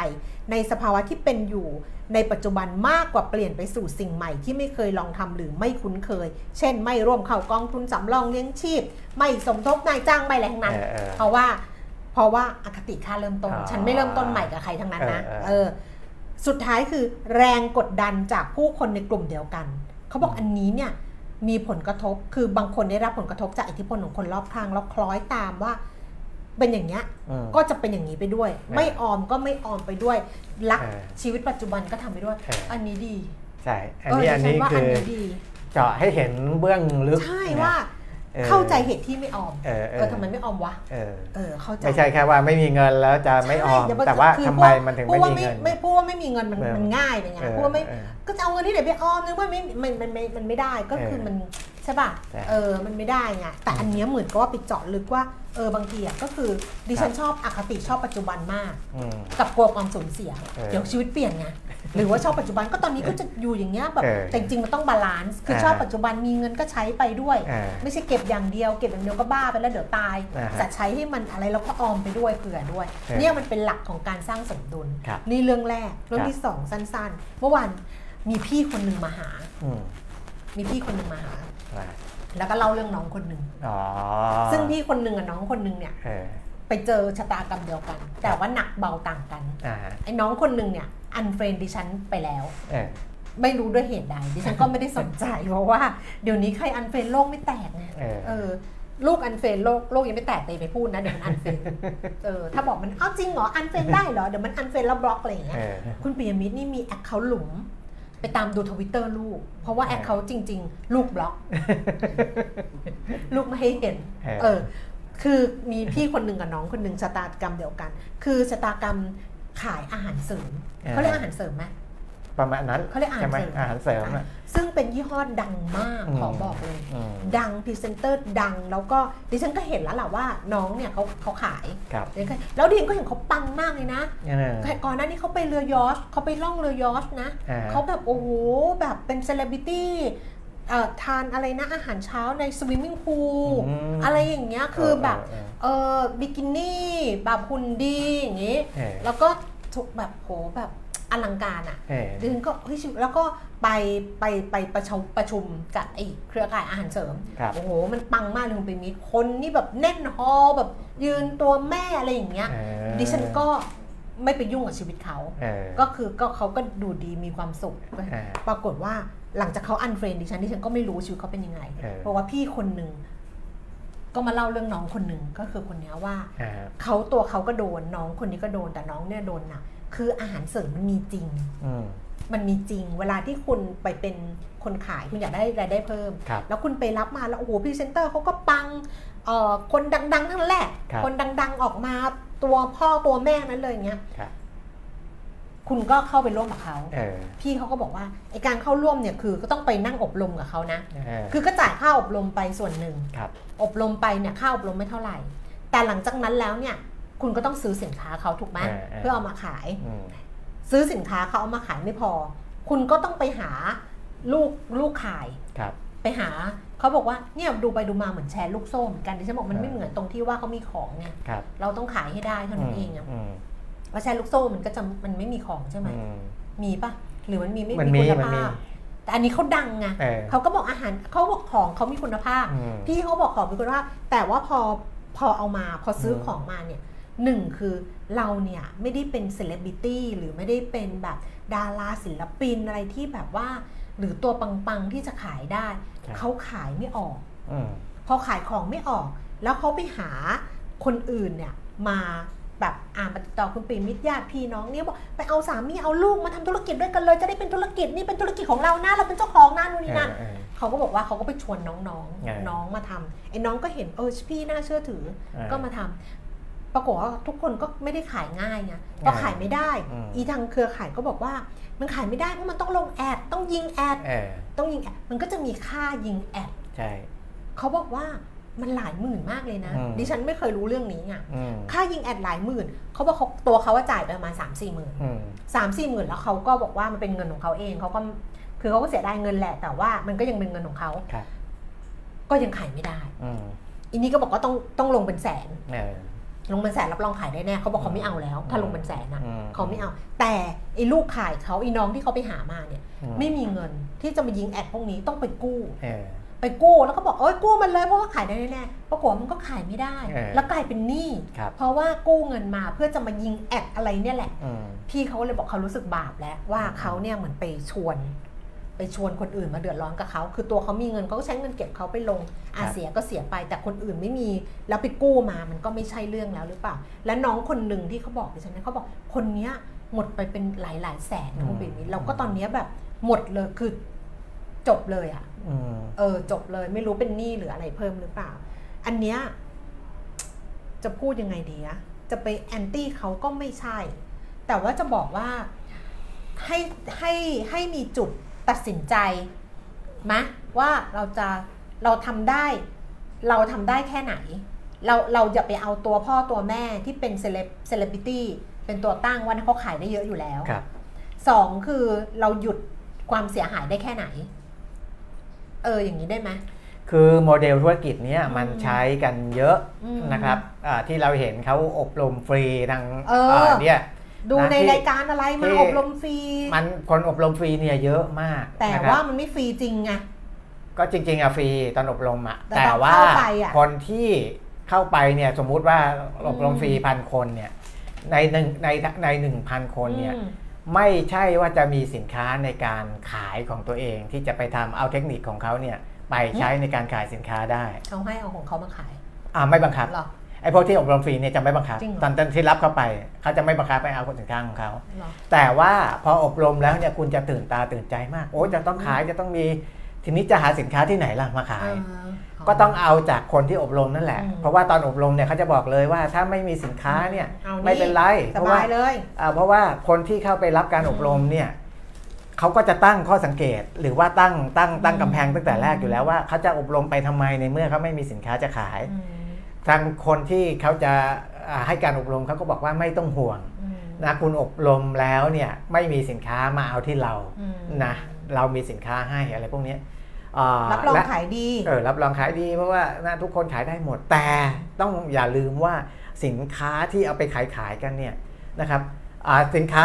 ในสภาวะที่เป็นอยู่ในปัจจุบันมากกว่าเปลี่ยนไปสู่สิ่งใหม่ที่ไม่เคยลองทำหรือไม่คุ้นเคย เช่น ไม่ร่วมเข้ากองทุนสำรองเลี้ยงชีพ ไม่สมทบนายจ้างไม่อะไรทั้งนั้นเออเออเพราะว่าเพราะว่าอคติค่าเริ่มต้นอ๋อฉันไม่เริ่มต้นใหม่กับใครทั้งนั้นนะเออเออเออสุดท้ายคือแรงกดดันจากผู้คนในกลุ่มเดียวกัน เขาบอกอันนี้เนี่ยมีผลกระทบคือบางคนได้รับผลกระทบจากอิทธิพลของคนรอบข้างแล้วคล้อยตามว่า เป็นอย่างเงี้ยอืมก็จะเป็นอย่างนี้ไปด้วยเออไม่ออมก็ไม่ออมไปด้วยรักเออชีวิตปัจจุบันก็ทำไปด้วยเอออัอันนี้ดีใช่อันนี้เดิอันฉันี้ว่าคือันอนี้ดีเจาะให้เห็นเบื้องลึกใช่นะว่าออ เข้าใจเหตุที่ไม่ออมเออเอเอออทำไมไม่ออมวะเออเออเข้าใจไม่ใช่แค่ว่าไม่มีเงินแล้วจะไม่ออมใช่ย่แต่ว่าคือทำไมมันถึงพูดไม่ว่ามีเงินไม่พูดว่าไม่มีเงินมันเออมันง่ายไปไงเออพูดว่าไม่เออก็จะเอาเงินที่ไหนไปออมนึกว่าไม่มันมันมันมันไม่ได้ก็คือเออมันใช่ป่ะใช่เออมันไม่ได้ไงแต่อันเนี้ยเหมือนกับว่าไปเจาะลึกว่าเออบางทีอะก็คือดิฉันชอบอคติชอบปัจจุบันมากอืมกับกลัวความสูญเสียเออเดี๋ยวชีวิตเปลี่ยนไง หรือว่าชอบปัจจุบันก็ตอนนี้ก็จะอยู่อย่างเงี้ยแบบเออแต่จริงๆมันต้อง balance คืออ่าชอบปัจจุบันมีเงินก็ใช้ไปด้วย อ่าไม่ใช่เก็บอย่างเดียวเก็บอย่างเดียวก็บ้าไปแล้วเดี๋ยวตายอ่าฮะแต่ใช้ให้มันอะไรแล้วก็ออมไปด้วยเผื่อด้วย เออเนี่ยมันเป็นหลักของการสร้างสมดุลครับนี่เรื่องแรกเรื่องครับ ที่สองสั้นๆ เมื่อวานมีพี่คนหนึ่งมาหา อืมมีพี่คนหนึ่งมาหา อ่าแล้วก็เล่าเรื่องน้องคนหนึ่งอ๋อซึ่งพี่คนหนึ่งกับน้องคนหนึ่งเนี่ย เออไปเจอชะตากรรมเดียวกัน แต่ว่าหนักเบาต่างกัน อ่าไอ้น้องคนหนึ่งเนี่ย unfriend ดิฉันไปแล้วเออไม่รู้ด้วยเหตุใดดิฉันก็ไม่ได้สนใจ เพราะว่าเดี๋ยวนี้ใคร unfriend โลกไม่แตกไงเออเออลูก unfriend โลกโลกยังไม่แตกเลยไปพูดนะเดี๋ยวมัน unfriend เออถ้าบอกมันเอ้าจริงเหรอ unfriend ได้เหรอเดี๋ยวมัน unfriend แล้วบล็อกอะไรอย่างเงี้ยเออคุณปิยมิตรนี่มี account หลุม ไปตามดูทวิตเตอร์ลูก เพราะว่า account จริง ๆ ลูกบล็อก ลูกไม่ให้เห็น เออเออคือมีพี่คนหนึ่งกับน้องคนหนึ่งชะตากรรมเดียวกัน คือชะตากรรม ขายอาหารเสริมเขาเรียกอาหารเสริมไหมประมาณนั้นเขาเรียกอาหารใช่ไหมเสริมอาหารเสริมอะซึ่งเป็นยี่ห้อดังมากอืมขอบอกเลยอืมดังพรีเซนเตอร์ดังแล้วก็ดิฉันก็เห็นแล้วแหละว่าน้องเนี่ยเขาเขาขายครับแล้วดิฉันก็เห็นเขาปังมากเลยนะเออก่อนหน้านี้เขาไปเรือยอชต์เขาไปล่องเรือยอชต์นะอ่าเขาแบบโอ้โหแบบเป็นเซเลบริตี้เอ่อ ทานอะไรนะอาหารเช้าใน swimming pool อืมอะไรอย่างเงี้ยคือแบบเออเออบิกินี่แบบหุ่นดีอย่างงี้เออแล้วก็ทุกแบบโหแบบอลังการอะ่ะเออดิฉันก็เฮ้ยชีวิตแล้วก็ไปไปไปประชุมประชุมกับไอ้เครือข่ายอาหารเสริมครับโอ้โห มันปังมากเลยคุณปิยมิตรคนนี่แบบแน่น hall แบบยืนตัวแม่อะไรอย่างเงี้ยเออดิฉันก็ ไม่ไปยุ่งกับชีวิตเขาเออก็คือก็เขาก็ดูดีมีความสุขเออปรากฏว่าหลังจากเขา unfriend ดิฉันดิฉันก็ไม่รู้ชีวิตเขาเป็นยังไงเออเพราะว่าพี่คนหนึ่งก็มาเล่าเรื่องน้องคนหนึ่งก็คือคนเนี้ยว่าเออเขาตัวเขาก็โดนน้องคนนี้ก็โดนแต่น้องเนี่ยโดนหนักคืออาหารเสริมมันมีจริงอืมมันมีจริง เวลาที่คุณไปเป็นคนขายคุณอยากได้รายได้เพิ่มครับแล้วคุณไปรับมาแล้วโอ้โหพรีเซนเตอร์เขาก็ปังเอ่อคนดัง ๆ ทั้งนั้นแหละครับคนดัง ๆออกมา ตัวพ่อตัวแม่นั้นเลยอย่างเงี้ยครับคุณก็เข้าไปร่วมกับเขาเออพี่เขาก็บอกว่าไอการเข้าร่วมเนี่ยคือก็ต้องไปนั่งอบรมกับเขานะเออคือก็จ่ายค่าอบรมไปส่วนหนึ่งครับอบรมไปเนี่ยค่าอบรมไม่เท่าไหร่ แต่หลังจากนั้นแล้วเนี่ย คุณก็ต้องซื้อสินค้าเขาถูกไหมเออเออเพื่อเอามาขายอืมซื้อสินค้าเขาเอามาขายไม่พอ คุณก็ต้องไปหาลูกลูกขายครับไปหา เขาบอกว่าเนี่ยดูไปดูมาเหมือนแชร์ลูกโซ่เหมือนกันดิฉันบอกมันไม่เออเหมือนตรงที่ว่าเขามีของไงครับเราต้องขายให้ได้เท่านั้นเองอะอืมว่าแชร์ลูกโซ่มันก็จะมันไม่มีของใช่ไหมอืมมีปะหรือมันมีไม่มันมีมีคุณมันมีภาพแต่อันนี้เขาดังไงเออเขาก็บอกอาหารเขาบอกของเขามีคุณภาพอืมพี่เขาบอกของมีคุณภาพ แต่ว่าพอพอเอามาพอซื้ออมของมาเนี่ยหนึ่งคือเราเนี่ยไม่ได้เป็นเซเลบริตี้หรือไม่ได้เป็นแบบดาราศิลปินอะไรที่แบบว่า หรือตัวปังๆที่จะขายได้ เขาขายไม่ออกอืมพอขายของไม่ออก แล้วเขาไปหาคนอื่นเนี่ยมาแบบอ่านมาติดต่อคุณปีมิตรญาติพี่น้องเนี่ยบอกไปเอาสามีเอาลูกมาทำธุรกิจด้วยกันเลย จะได้เป็นธุรกิจนี่เป็นธุรกิจของเรานะเราเป็นเจ้าของนะนู่นนี่นั่นเออเขาก็บอกว่าเขาก็ไปชวนน้องเออๆน้องมาทำไอ้น้องก็เห็นเออพี่น่าเชื่อถือเออก็มาทำปรากฏว่าทุกคนก็ไม่ได้ขายง่ายไงพอขายไม่ได้อืมอีทางเครือข่ายก็บอกว่า มันขายไม่ได้เพราะมันต้องลงแอดต้องยิงแอดเออต้องยิงแอดมันก็จะมีค่ายิงแอดใช่เขาบอกว่ามันหลายหมื่นมากเลยนะอืมดิฉันไม่เคยรู้เรื่องนี้ไงอืมค่ายิงแอดหลายหมื่นเขาบอกเขาตัวเขาว่าจ่ายไปประมาณสามสี่หมื่นอืมสามสี่หมื่นแล้วเขาก็บอกว่ามันเป็นเงินของเขาเองเขาก็คือเขาก็เสียดายเงินแหละ แต่ว่ามันก็ยังเป็นเงินของเขาครับก็ยังขายไม่ได้อืมอีนี้ก็บอกว่าต้องต้องลงเป็นแสนเออ ลงเป็นแสนรับรองขายได้แน่เขาบอกเขาไม่เอาแล้ว ถ้าลงเป็นแสนนะอืมเขาไม่เอา แต่ไอ้ลูกขายเขาไอ้น้องที่เขาไปหามาเนี่ยอืไม่มีเงินที่จะมายิงแอดพวกนี้ต้องไปกู้เออไปกู้แล้วก็บอกเอ้ยกู้มันเลยเพราะว่าขายได้แน่ๆปรากฏว่ามันก็ขายไม่ได้เออแล้วกลายเป็นหนี้ครับเพราะว่ากู้เงินมาเพื่อจะมายิงแอดอะไรเนี่ยแหละอืมพี่เขาเลยบอกเขารู้สึกบาปแล้วว่าเขาเนี่ยเหมือนไปชวน ไปชวนคนอื่นมาเดือดร้อนกับเขา คือตัวเขามีเงินเขาก็ใช้เงินเก็บเขาไปลงอาครับเสียก็เสียไป แต่คนอื่นไม่มีแล้วไปกู้มามันก็ไม่ใช่เรื่องแล้วหรือเปล่า และน้องคนหนึ่งที่เขาบอกดิฉันเนี่ยเขาบอกคนเนี้ยหมดไปเป็นหลายหลายๆแสนนะคุณปิ่มเราก็ตอนเนี้ยแบบหมดเลยคือจบเลยอะอืมเออ จบเลยไม่รู้เป็นหนี้หรืออะไรเพิ่มหรือเปล่า อันเนี้ยจะพูดยังไงดีอะจะไปแอนตี้เขาก็ไม่ใช่ แต่ว่าจะบอกว่าให้ให้ให้มีจุด ตัดสินใจมะว่าเราจะเราทำได้ เราทำได้แค่ไหน เราเราอย่าไปเอาตัวพ่อตัวแม่ที่เป็น celeb celebrity เป็นตัวตั้งว่าเขาขายได้เยอะอยู่แล้วครับสองคือเราหยุดความเสียหายได้แค่ไหน เอออย่างนี้ได้ไหมคือโมเดลธุรกิจเนี้ยมันอืมใช้กันเยอะอืมนะครับอ่าที่เราเห็นเขาอบรมฟรีทางเอออ่าเนี่ย ดูนะในที่รายการอะไรมาที่อบรมฟรีมันคนอบรมฟรีเนี่ยเยอะมาก แต่นะครับว่ามันไม่ฟรีจริงไงก็จริงๆอะฟรีตอนอบรมอะแต่แต่ตอนว่าเข้าไปอะคนที่เข้าไปเนี่ยสมมุติว่าอบรมอืมฟรีพันคนเนี่ยในหนึ่งในในหนึ่งพันคนเนี่ยอืมไม่ใช่ว่าจะมีสินค้าในการขายของตัวเองที่จะไปทำเอาเทคนิคของเขาเนี่ยไปใช้ในการขายสินค้าได้เขาให้เอาของเขามาขายอ่าไม่บังคับเหรอไอ้พวกที่อบรมฟรีเนี่ยจะไม่บังคับจริงเหรอตอนตอนที่รับเข้าไป เขาจะไม่บังคับไปเอาสินค้าของเขาเหรอแต่ว่าพออบรมแล้วเนี่ยคุณจะตื่นตาตื่นใจมาก โอ้จะต้องขายจะต้องมีทีนี้จะหาสินค้าที่ไหนล่ะมาขายเออก็ต้องเอาจากคนที่อบรมนั่นแหละอืมเพราะว่าตอนอบรมเนี่ยเขาจะบอกเลยว่าถ้าไม่มีสินค้าเนี่ยเอานี่ไม่เป็นไรสเพราะว่าบายเลยอ่าเพราะว่าคนที่เข้าไปรับการอบรมเนี่ยเขาก็จะตั้งข้อสังเกตหรือว่าตั้งตั้งตั้งกำแพงตั้งแต่แรกอยู่แล้วว่าเขาจะอบรมไปทำไมในเมื่อเขาไม่มีสินค้าจะขายอืม ทางคนที่เขาจะอ่าให้การอบรมเขาก็บอกว่าไม่ต้องห่วงอืมนะคุณอบรมแล้วเนี่ยไม่มีสินค้ามาเอาที่เราอืมนะเรามีสินค้าให้อะไรพวกเนี้ยอ่ารับรองและขายดีเออรับรองขายดีเพราะว่านะทุกคนขายได้หมดแต่ต้องอย่าลืมว่าสินค้าที่เอาไปขายขายกันเนี่ยนะครับอ่าสินค้า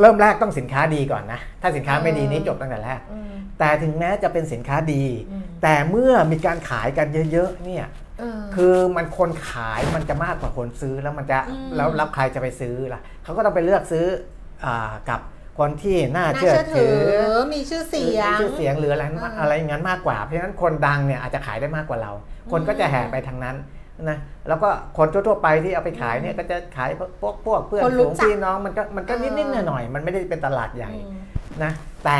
เริ่มแรกต้องสินค้าดีก่อนนะ ถ้าสินค้าไม่ดีเออนี่จบตั้งแต่แรกอืมแต่ถึงแม้จะเป็นสินค้าดีอืมแต่เมื่อมีการขายกันเยอะๆเนี่ยเออ คือมันคนขายมันจะมากกว่าคนซื้อแล้วมันจะอืมแล้วแล้วใครจะไปซื้อล่ะเขาก็ต้องไปเลือกซื้ออากับคนที่น่าน่าเชื่อเชื่อถืถืออมีชื่อเสียงมีชื่อเสียงหรืออะไรอ่าอะไรอย่างนั้นมากกว่า เพราะฉะนั้นคนดังเนี่ยอาจจะขายได้มากกว่าเรา คนก็จะแห่ไปทางนั้นนะแล้วก็คนทั่วๆไปที่เอาไปขายเนี่ยก็จะขายพวกพวกเพื่อนคนรู้ฝูงจักพี่น้องมันก็มันก็เออนิดๆหน่อยๆมันไม่ได้เป็นตลาดใหญ่อืมนะแต่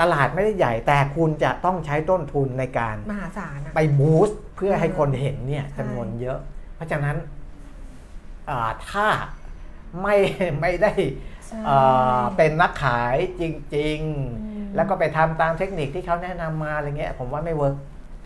ตลาดไม่ได้ใหญ่แต่คุณจะต้องใช้ต้นทุนในการมหาศาลอะไป boost เพื่อให้คนเห็นเนี่ยใช่จำนวนเยอะ เพราะฉะนั้นอ่าถ้าไม่ไม่ได้ใช่อ่าเป็นนักขายจริงอืมๆแล้วก็ไปทำตามเทคนิคที่เขาแนะนำมาอะไรเงี้ย ผมว่าไม่ work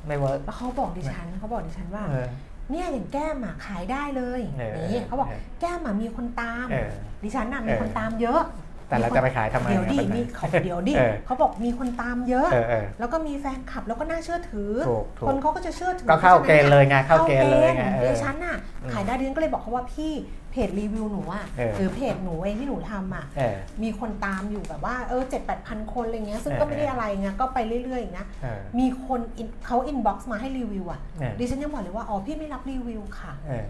ไม่ work แล้วเขาบอกดิฉันเขาบอกดิฉันว่าเออเนี่ยอย่างแก้มอะขายได้เลยเออนี่เขาบอกเออแก้มอะมีคนตามเออดิฉันน่ะมีเออคนตามเยอะ แต่เราจะไปขายทำไมเดี๋ยวดิปัญหามีเขาเดี๋ยวดิเออเขาบอกมีคนตามเยอะ เออเออ แล้วก็มีแฟนคลับแล้วก็น่าเชื่อถือ ถูกถูก คนเขาก็จะเชื่อถือก็เพราะฉะนั้นเข้าเกณฑ์เลยไงเข้าเกณฑ์เลยไงเออเข้าเกอณฑ์ดิฉันน่ะอืมขายได้ดิฉันก็เลยบอกเขาว่าพี่ page review หนูอะเออ หรือเพจหนูเองที่หนูทำอะ เออ มีคนตามอยู่แบบว่าเออเจ็ดแปดพันคนอะไรเงี้ยซึ่งเออก็ไม่ได้อะไรเงี้ยก็ไปเรื่อยๆอย่างเงี้ยเออ มีคนอินเขา inbox มาให้รีวิวอะเออ ดิฉันยังบอกเลยว่าอ๋อพี่ไม่รับรีวิวค่ะ เออ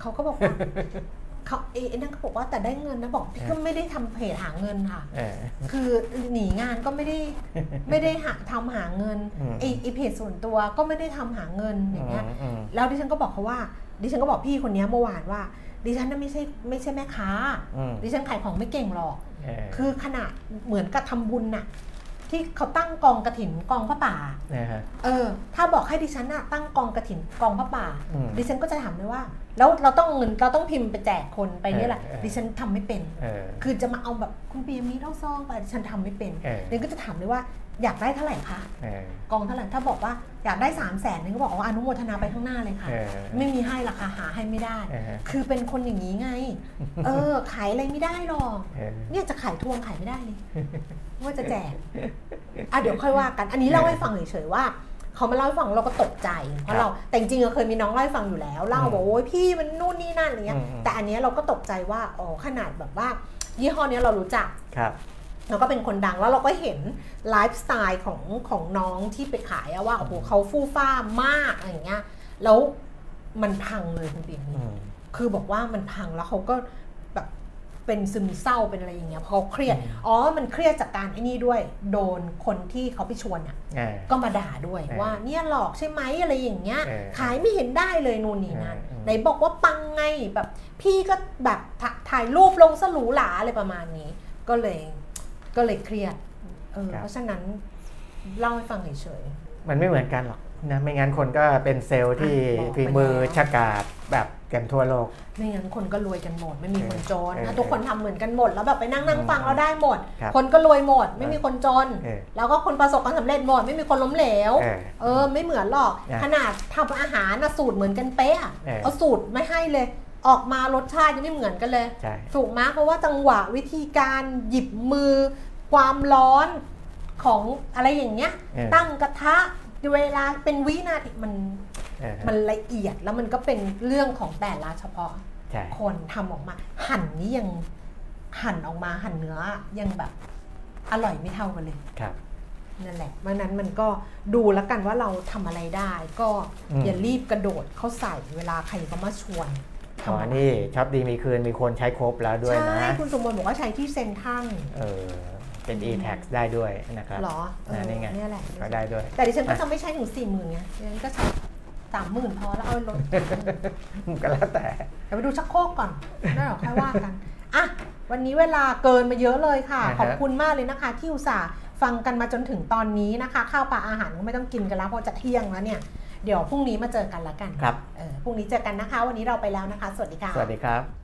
เขาก็บอกว่า เขาเอ้นั่นก็บอกว่าแต่ได้เงินนะบอกพี่ก็ไม่ได้ทำเพจหาเงินค่ะเออคือหนีงานก็ไม่ได้ไม่ได้หาทำหาเงินอืมไอไอเพจส่วนตัวก็ไม่ได้ทำหาเงินอย่างเงี้ยอืมแล้วดิฉันก็บอกเขาว่า ดิฉันก็บอกพี่คนนี้เมื่อวานว่า ดิฉันน่ะไม่ใช่ไม่ใช่แม่ค้าอืมดิฉันขายของไม่เก่งหรอกเออคือขนาดเหมือนกับทำบุญน่ะที่เขาตั้งกองกระถินกองพระป่านะฮะเออ ถ้าบอกให้ดิฉันน่ะตั้งกองกระถินกองพระป่าอืมดิฉันก็จะถามเลยว่า แล้วเราต้องเงินเราต้องพิมพ์ไปแจกคนไปเนี่ยแหละเออเออดิฉันทำไม่เป็นเออคือจะมาเอาแบบคุณปีมีต้องซองไปดิฉันทำไม่เป็นเออดิฉันก็จะถามเลยว่าอยากได้เท่าไหร่คะเออกองเท่าไหร่ถ้าบอกว่าอยากได้3ามแสนนึงก็บอกว่าอนุโมทนาไปข้างหน้าเลยค่ะเออไม่มีให้ราคาหาให้ไม่ได้เออคือเป็นคนอย่างนี้ไง เออ ขายอะไรไม่ได้หรอกเออเนี่ยจะขายทวงขายไม่ได้เลยว่าจะแจกอะเดี๋ยวค่อยว่ากัน อันนี้เล่าให้ฟังเฉยๆว่า เขามาเล่าให้ฟังเราก็ตกใจเพครัราะบเราแต่จริงๆเราเคยมีน้องเล่าให้ฟังอยู่แล้วเล่าอืมบอกโอ้ยพี่มันนู่นนี่นั่นอะไรเงี้ยอืมอืมแต่อันเนี้ยเราก็ตกใจว่าอ๋อขนาดแบบว่า ยี่ห้อเนี้ยเรารู้จักครับแล้วก็เป็นคนดังแล้วเราก็เห็นไลฟ์สไตล์ของของน้องที่ไปขายอะว่าโอ้โหเขาฟู่ฟ้ามากอะไรอย่างเงี้ยแล้วมันพังเลยคุณปิ่นอืมคือบอกว่ามันพังแล้วเขาก็แบบ เป็นซึมเศร้าเป็นอะไรอย่างเงี้ยเพราะเขาเครียดอืมอ๋อมันเครียดจากการไอ้นี่ด้วย โดนคนที่เขาไปชวนอะเออก็มาด่าด้วยเออว่าเนี่ยหลอกใช่ไหมอะไรอย่างเงี้ยเออขายไม่เห็นได้เลยนู่นนี่นั่นเออเออไหนบอกว่าปังไงแบบพี่ก็แบบถ่าถ่ายรูปลงสลูหลาอะไรประมาณนี้ ก็เลยก็เลยเครียดเออเพราะฉะนั้นเล่าให้ฟังเฉยมันไม่เหมือนกันหรอก นะไม่งั้นคนก็เป็นเซลล์ที่อะบอกไปฝีมือแล้วชะกาดแบบกันทั่วโลกๆไม่งั้นคนก็รวยกันหมด ไม่มีคนจนเออถ้าทุกคนทำเหมือนกันหมด แล้วแบบไปนั่งนั่งฟังแล้วได้หมดครับคนก็รวยหมด ไม่มีคนจนเออแล้วก็คนประสบความสำเร็จหมด ไม่มีคนล้มเหลว เออเออไม่เหมือนหรอกนะขนาดทำอาหารนะสูตรเหมือนกันเป๊ะอะเออเอาสูตรไม่ให้เลย ออกมารสชาติยังไม่เหมือนกันเลยใช่ถูกไหมเพราะว่าจังหวะวิธีการหยิบมือ ความร้อนของอะไรอย่างเงี้ยเออตั้งกระทะ เวลาเป็นวินาทีมันเออ มันละเอียดแล้วมันก็เป็นเรื่องของแต่ละเฉพาะ ใช่ คนทำออกมา หั่นนี่ยังหั่นออกมาหั่นเนื้อยังแบบอร่อยไม่เท่ากันเลย ครับ นั่นแหละเพราะฉะนั้นมันก็ดูแล้วกันว่าเราทำอะไรได้ ก็อืม อย่ารีบกระโดดเข้าใส่เวลาใครเขามาชวนอ๋อทำอะไรนี่ช็อปดีมีคืนมีคนใช้ครบแล้วด้วยใช่นะ คุณสมบูรณ์บอกว่าใช้ที่เซนทรันเออ เป็น e-tax ได้ด้วยนะครับเหรอเออนะนี่ไงเนี่ยแหละก็ได้ด้วย แต่ดิฉันก็จะไม่ใช้ถึงสี่หมื่นไงดิฉันก็ใช้สามหมื่นพอแล้วเอาลดก็แล้วแต่เดี๋ยวไปดูชักโครกก่อนแล้วเดี๋ยวค่อยว่ากันอะวันนี้เวลาเกินมาเยอะเลยค่ะอ่าฮะขอบคุณมากเลยนะคะ ที่อุตส่าห์ฟังกันมาจนถึงตอนนี้นะคะ ข้าวปลาอาหารก็ไม่ต้องกินกันแล้วเพราะจะเที่ยงแล้วเนี่ยเดี๋ยวพรุ่งนี้มาเจอกันละกันครับเออพรุ่งนี้เจอกันนะคะ วันนี้เราไปแล้วนะคะ สวัสดีค่ะสวัสดีครับ